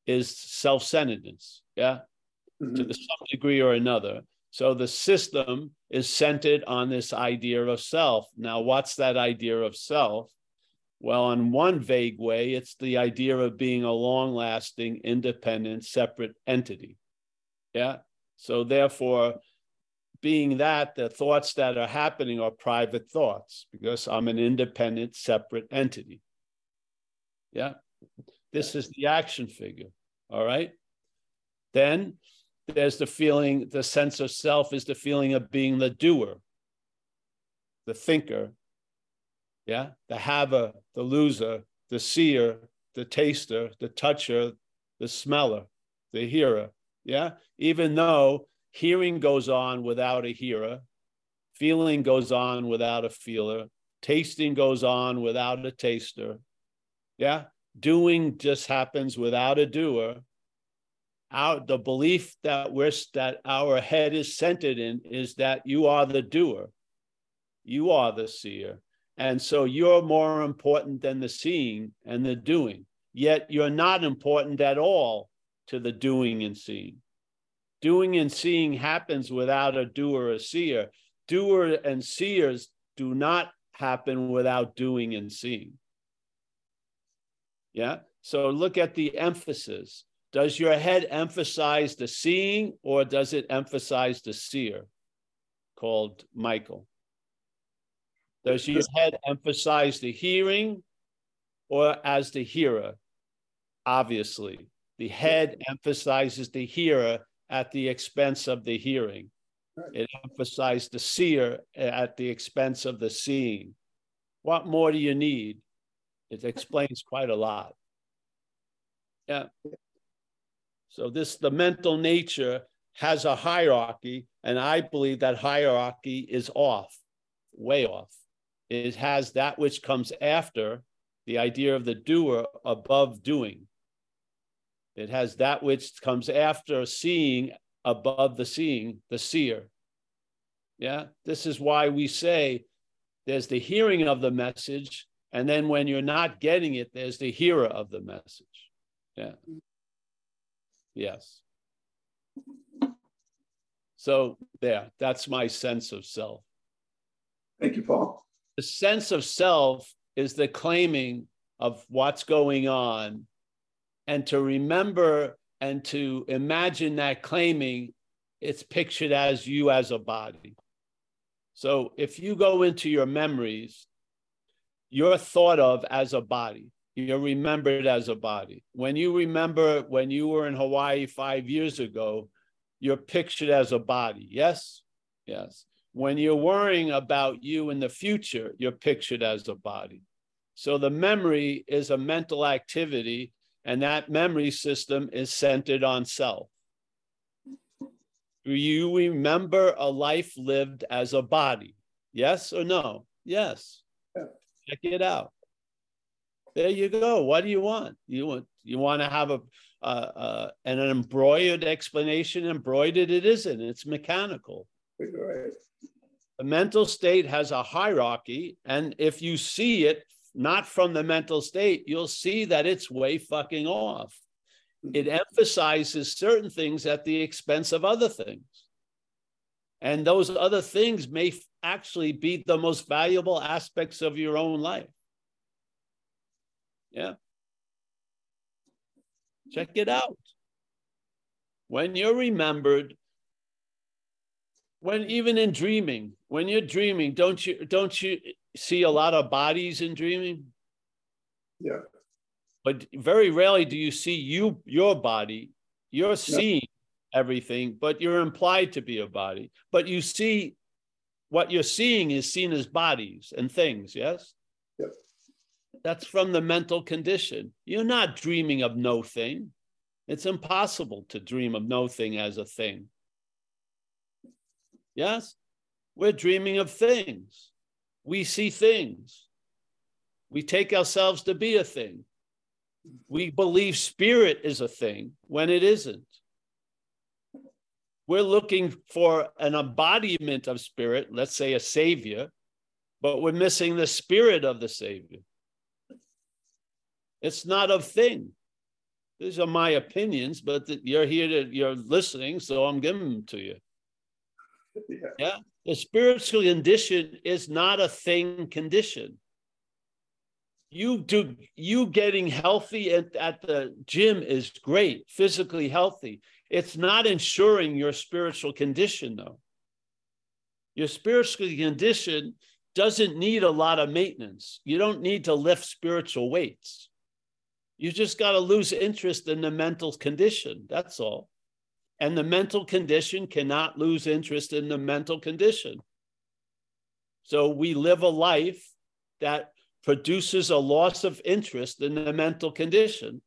is self-centeredness. Yeah. Mm-hmm. To some degree or another. So the system is centered on this idea of self. Now, what's that idea of self? Well, in one vague way, it's the idea of being a long lasting, independent, separate entity. Yeah. So, therefore, being that, the thoughts that are happening are private thoughts because I'm an independent, separate entity. Yeah. This is the action figure. All right. Then there's the feeling, the sense of self is the feeling of being the doer, the thinker, yeah, the haver, the loser, the seer, the taster, the toucher, the smeller, the hearer. Yeah, even though hearing goes on without a hearer, feeling goes on without a feeler, tasting goes on without a taster. Yeah, doing just happens without a doer. Our, the belief that we're that our head is centered in is that you are the doer, you are the seer, and so you're more important than the seeing and the doing. Yet you're not important at all to the doing and seeing. Doing and seeing happens without a doer or a seer. Doer and seers do not happen without doing and seeing. Yeah. So look at the emphasis. Does your head emphasize the seeing or does it emphasize the seer called Michael? Does your head emphasize the hearing or as the hearer? Obviously, the head emphasizes the hearer at the expense of the hearing. It emphasizes the seer at the expense of the seeing. What more do you need? It explains quite a lot. Yeah. So this the mental nature has a hierarchy, and I believe that hierarchy is off, way off it has that which comes after the idea of the doer above doing. It has that which comes after seeing above the seeing, the seer. Yeah, this is why we say there's the hearing of the message, and then when you're not getting it, there's the hearer of the message. Yeah. Yes. So, there, that's my sense of self. Thank you, Paul the sense of self is the claiming of what's going on and to remember and to imagine that claiming it's pictured as you as a body so if you go into your memories you're thought of as a body you're remembered as a body. When you remember when you were in Hawaii five years ago, you're pictured as a body. Yes? Yes. When you're worrying about you in the future, you're pictured as a body. So the memory is a mental activity, and that memory system is centered on self. Do you remember a life lived as a body? Yes or no? Yes. Yeah. Check it out. There you go. What do you want? You want you want to have a uh, uh, an embroidered explanation? Embroidered it isn't. It's mechanical. The mental state has a hierarchy, and if you see it not from the mental state, you'll see that it's way fucking off. It emphasizes certain things at the expense of other things. And those other things may actually be the most valuable aspects of your own life. Yeah. Check it out. When you're remembered, when even in dreaming, when you're dreaming, don't you don't you see a lot of bodies in dreaming? Yeah. But very rarely do you see you your body. You're seeing everything, but you're implied to be a body. But you see what you're seeing is seen as bodies and things, yes? Yep. That's from the mental condition. You're not dreaming of no thing. It's impossible to dream of no thing as a thing. Yes? We're dreaming of things. We see things. We take ourselves to be a thing. We believe spirit is a thing when it isn't. We're looking for an embodiment of spirit, let's say a savior, but we're missing the spirit of the savior. It's not a thing. These are my opinions, but you're here to you're listening, so I'm giving them to you. Yeah. yeah. The spiritual condition is not a thing condition. You do you getting healthy at, at the gym is great, physically healthy. It's not ensuring your spiritual condition, though. Your spiritual condition doesn't need a lot of maintenance. You don't need to lift spiritual weights. You just got to lose interest in the mental condition. That's all. And the mental condition cannot lose interest in the mental condition. So we live a life that produces a loss of interest in the mental condition.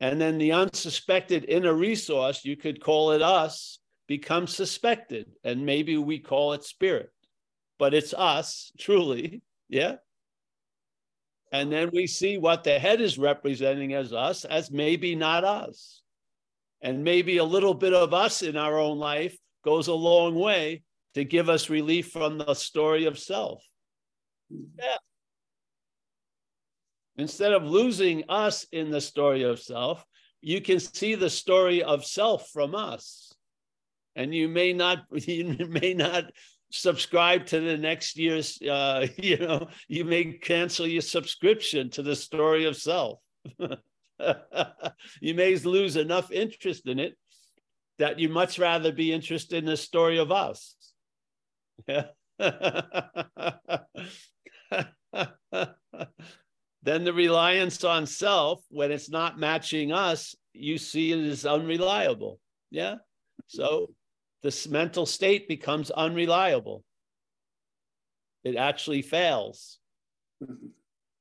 And then the unsuspected inner resource, you could call it us, becomes suspected. And maybe we call it spirit, but it's us, truly. Yeah. And then we see what the head is representing as us as maybe not us. And maybe a little bit of us in our own life goes a long way to give us relief from the story of self. Yeah. Instead of losing us in the story of self, you can see the story of self from us. And you may not, you may not subscribe to the next year's, uh, you know, you may cancel your subscription to the story of self. you may lose enough interest in it that you much rather be interested in the story of us. Yeah. then the reliance on self, when it's not matching us, you see it as unreliable. Yeah. So this mental state becomes unreliable. It actually fails. Mm-hmm.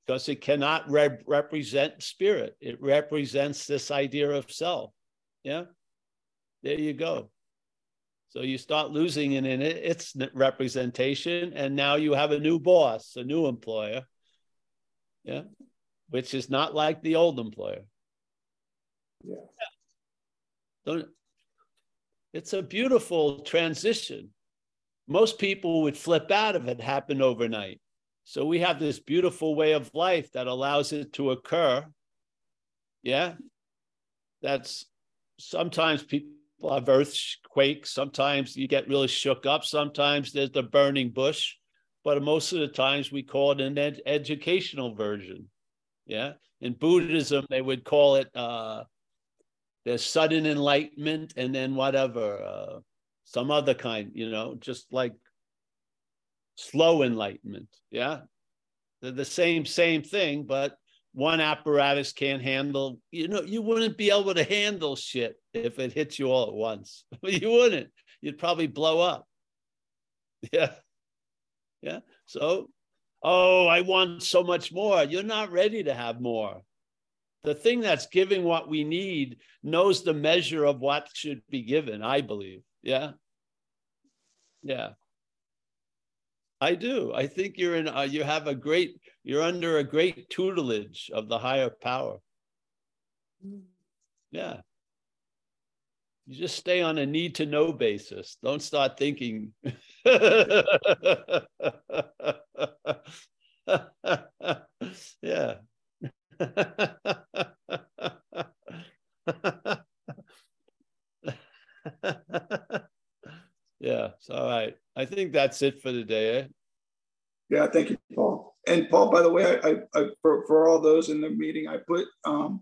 Because it cannot re- represent spirit. It represents this idea of self. Yeah. There you go. So you start losing it in its representation, and now you have a new boss, a new employer. Yeah. Which is not like the old employer. Yeah. Don't, it's a beautiful transition. Most people would flip out if it happened overnight. So we have this beautiful way of life that allows it to occur. Yeah. That's sometimes people have earthquakes. Sometimes you get really shook up. Sometimes there's the burning bush. But most of the times we call it an ed- educational version. Yeah. In Buddhism, they would call it uh, there's sudden enlightenment and then whatever, uh, some other kind, you know, just like slow enlightenment. Yeah. They're the same, same thing, but one apparatus can't handle, you know, you wouldn't be able to handle shit if it hits you all at once. you wouldn't. You'd probably blow up. Yeah. Yeah. So, oh, I want so much more. You're not ready to have more. The thing that's giving what we need knows the measure of what should be given, I believe. Yeah. Yeah. I do. I think you're in, uh, you have a great, you're under a great tutelage of the higher power. Yeah. You just stay on a need to know basis. Don't start thinking. yeah. yeah, it's all right. I think that's it for the day. Eh? Yeah, thank you, Paul. And Paul, by the way, I, I for, for all those in the meeting, I put um,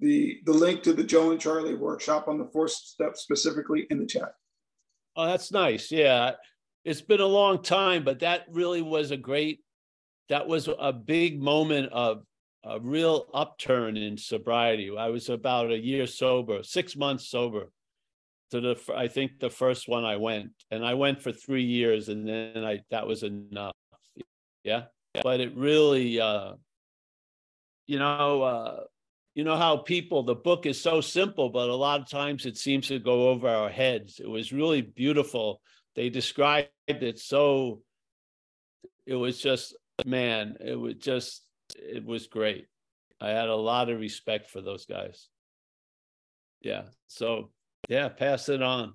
the the link to the Joe and Charlie workshop on the fourth step specifically in the chat. Oh, that's nice. Yeah, it's been a long time, but that really was a great. That was a big moment of a real upturn in sobriety. I was about a year sober, six months sober. To the, I think the first one I went, and I went for three years, and then I that was enough. Yeah, but it really, uh, you know, uh, you know how people. The book is so simple, but a lot of times it seems to go over our heads. It was really beautiful. They described it so. It was just man. It was just it was great. I had a lot of respect for those guys. Yeah. So, yeah, pass it on.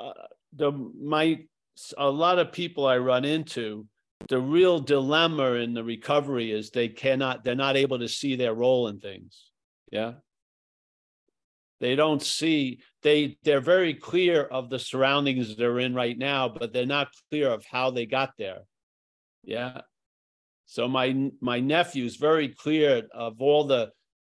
Uh, the my a lot of people I run into, the real dilemma in the recovery is they cannot, they're not able to see their role in things. Yeah. They don't see, they they're very clear of the surroundings they're in right now, but they're not clear of how they got there. Yeah. So my my nephew's very clear of all the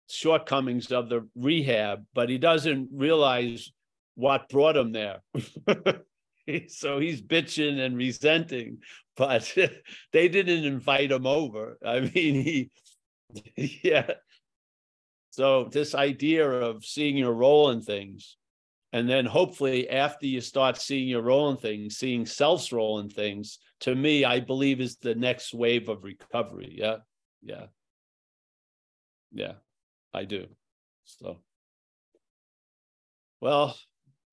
shortcomings of the rehab, but he doesn't realize what brought him there. so he's bitching and resenting, but they didn't invite him over. I mean, he, yeah. So this idea of seeing your role in things, and then hopefully after you start seeing your role in things, seeing self's role in things, to me, I believe is the next wave of recovery. Yeah. Yeah. Yeah, I do. So, well,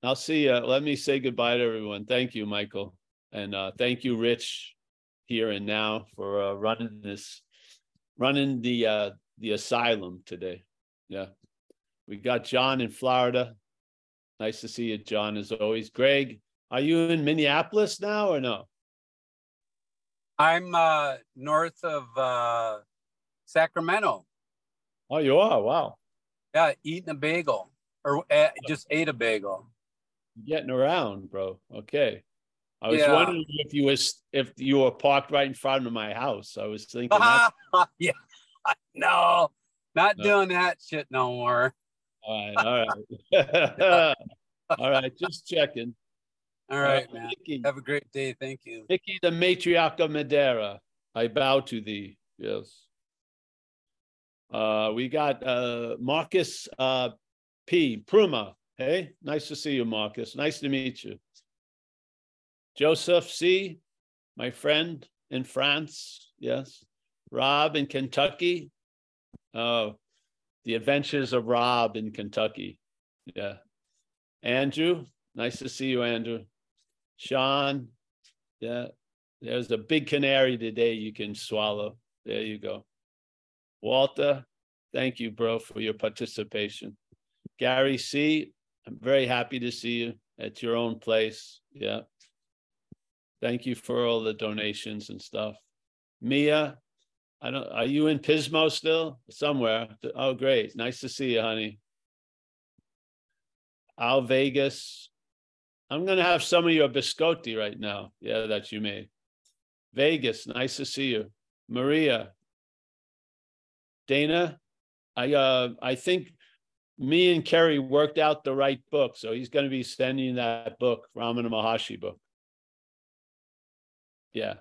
I'll see you. Let me say goodbye to everyone. Thank you, Michael. And uh, thank you, Rich, here and now for uh, running this, running the uh, the asylum today. Yeah. We got John in Florida. Nice to see you, John, as always. Greg, are you in Minneapolis now or no? I'm uh, north of uh, Sacramento. Oh, you are? Wow. Yeah, eating a bagel or uh, just ate a bagel. Getting around, bro. Okay. I was yeah. wondering if you was if you were parked right in front of my house. I was thinking. yeah. No, not no. doing that shit no more. All right. All right. all right. Just checking. All right, uh, man. Have a great day. Thank you. Mickey, the matriarch of Madeira, I bow to thee. Yes. Uh, we got uh, Marcus uh, P. Pruma. Hey, nice to see you, Marcus. Nice to meet you. Joseph C., my friend in France. Yes. Rob in Kentucky. Oh, the adventures of Rob in Kentucky. Yeah. Andrew, nice to see you, Andrew. Sean, yeah, there's a big canary today you can swallow. There you go. Walter, thank you, bro, for your participation. Gary C., I'm very happy to see you at your own place. Yeah. Thank you for all the donations and stuff. Mia, I don't are you in Pismo still? Somewhere. Oh, great. Nice to see you, honey. Al Vegas, I'm to have some of your biscotti right now. Yeah, that you made. Vegas, nice to see you. Maria, Dana, I uh, I think me and Kerry worked out the right book, so he's going to be sending that book, Ramana Maharshi book. Yeah.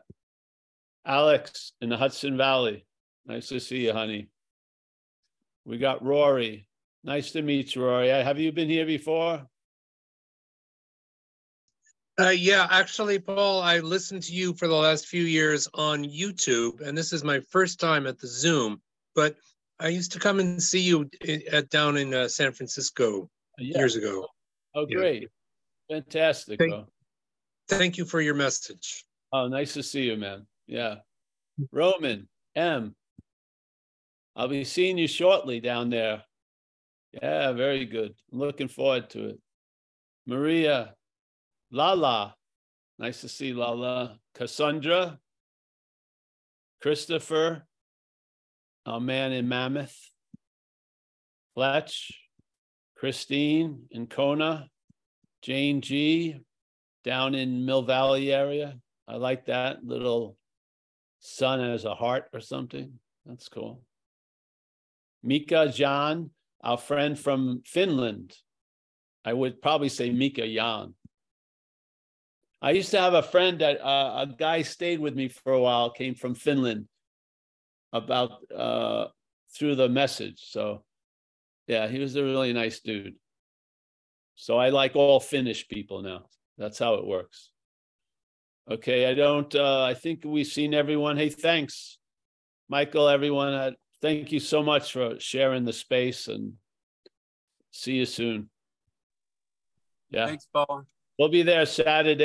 Alex in the Hudson Valley. Nice to see you, honey. We got Rory. Nice to meet you, Rory. Uh, Have you been here before? Uh, yeah, actually, Paul, I listened to you for the last few years on YouTube, and this is my first time at the Zoom. But I used to come and see you at down in uh, San Francisco Yeah. years ago. Oh, Yeah. great. Fantastic. Thank-. Thank you for your message. Oh, nice to see you, man. Yeah. Roman, M. I'll be seeing you shortly down there. Yeah, very good. I'm looking forward to it. Maria, Lala. Nice to see Lala. Cassandra, Christopher, our man in Mammoth, Fletch, Christine in Kona, Jane G, down in Mill Valley area. I like that little sun as a heart or something. That's cool. Mika Jan, our friend from Finland. I would probably say Mika Jan. I used to have a friend that uh, a guy stayed with me for a while, came from Finland about uh, through the message. So, yeah, he was a really nice dude. So I like all Finnish people now. That's how it works. Okay, I don't, uh, I think we've seen everyone. Hey, thanks, Michael, everyone. Uh, thank you so much for sharing the space and see you soon. Yeah, Thanks, Paul. we'll be there Saturday.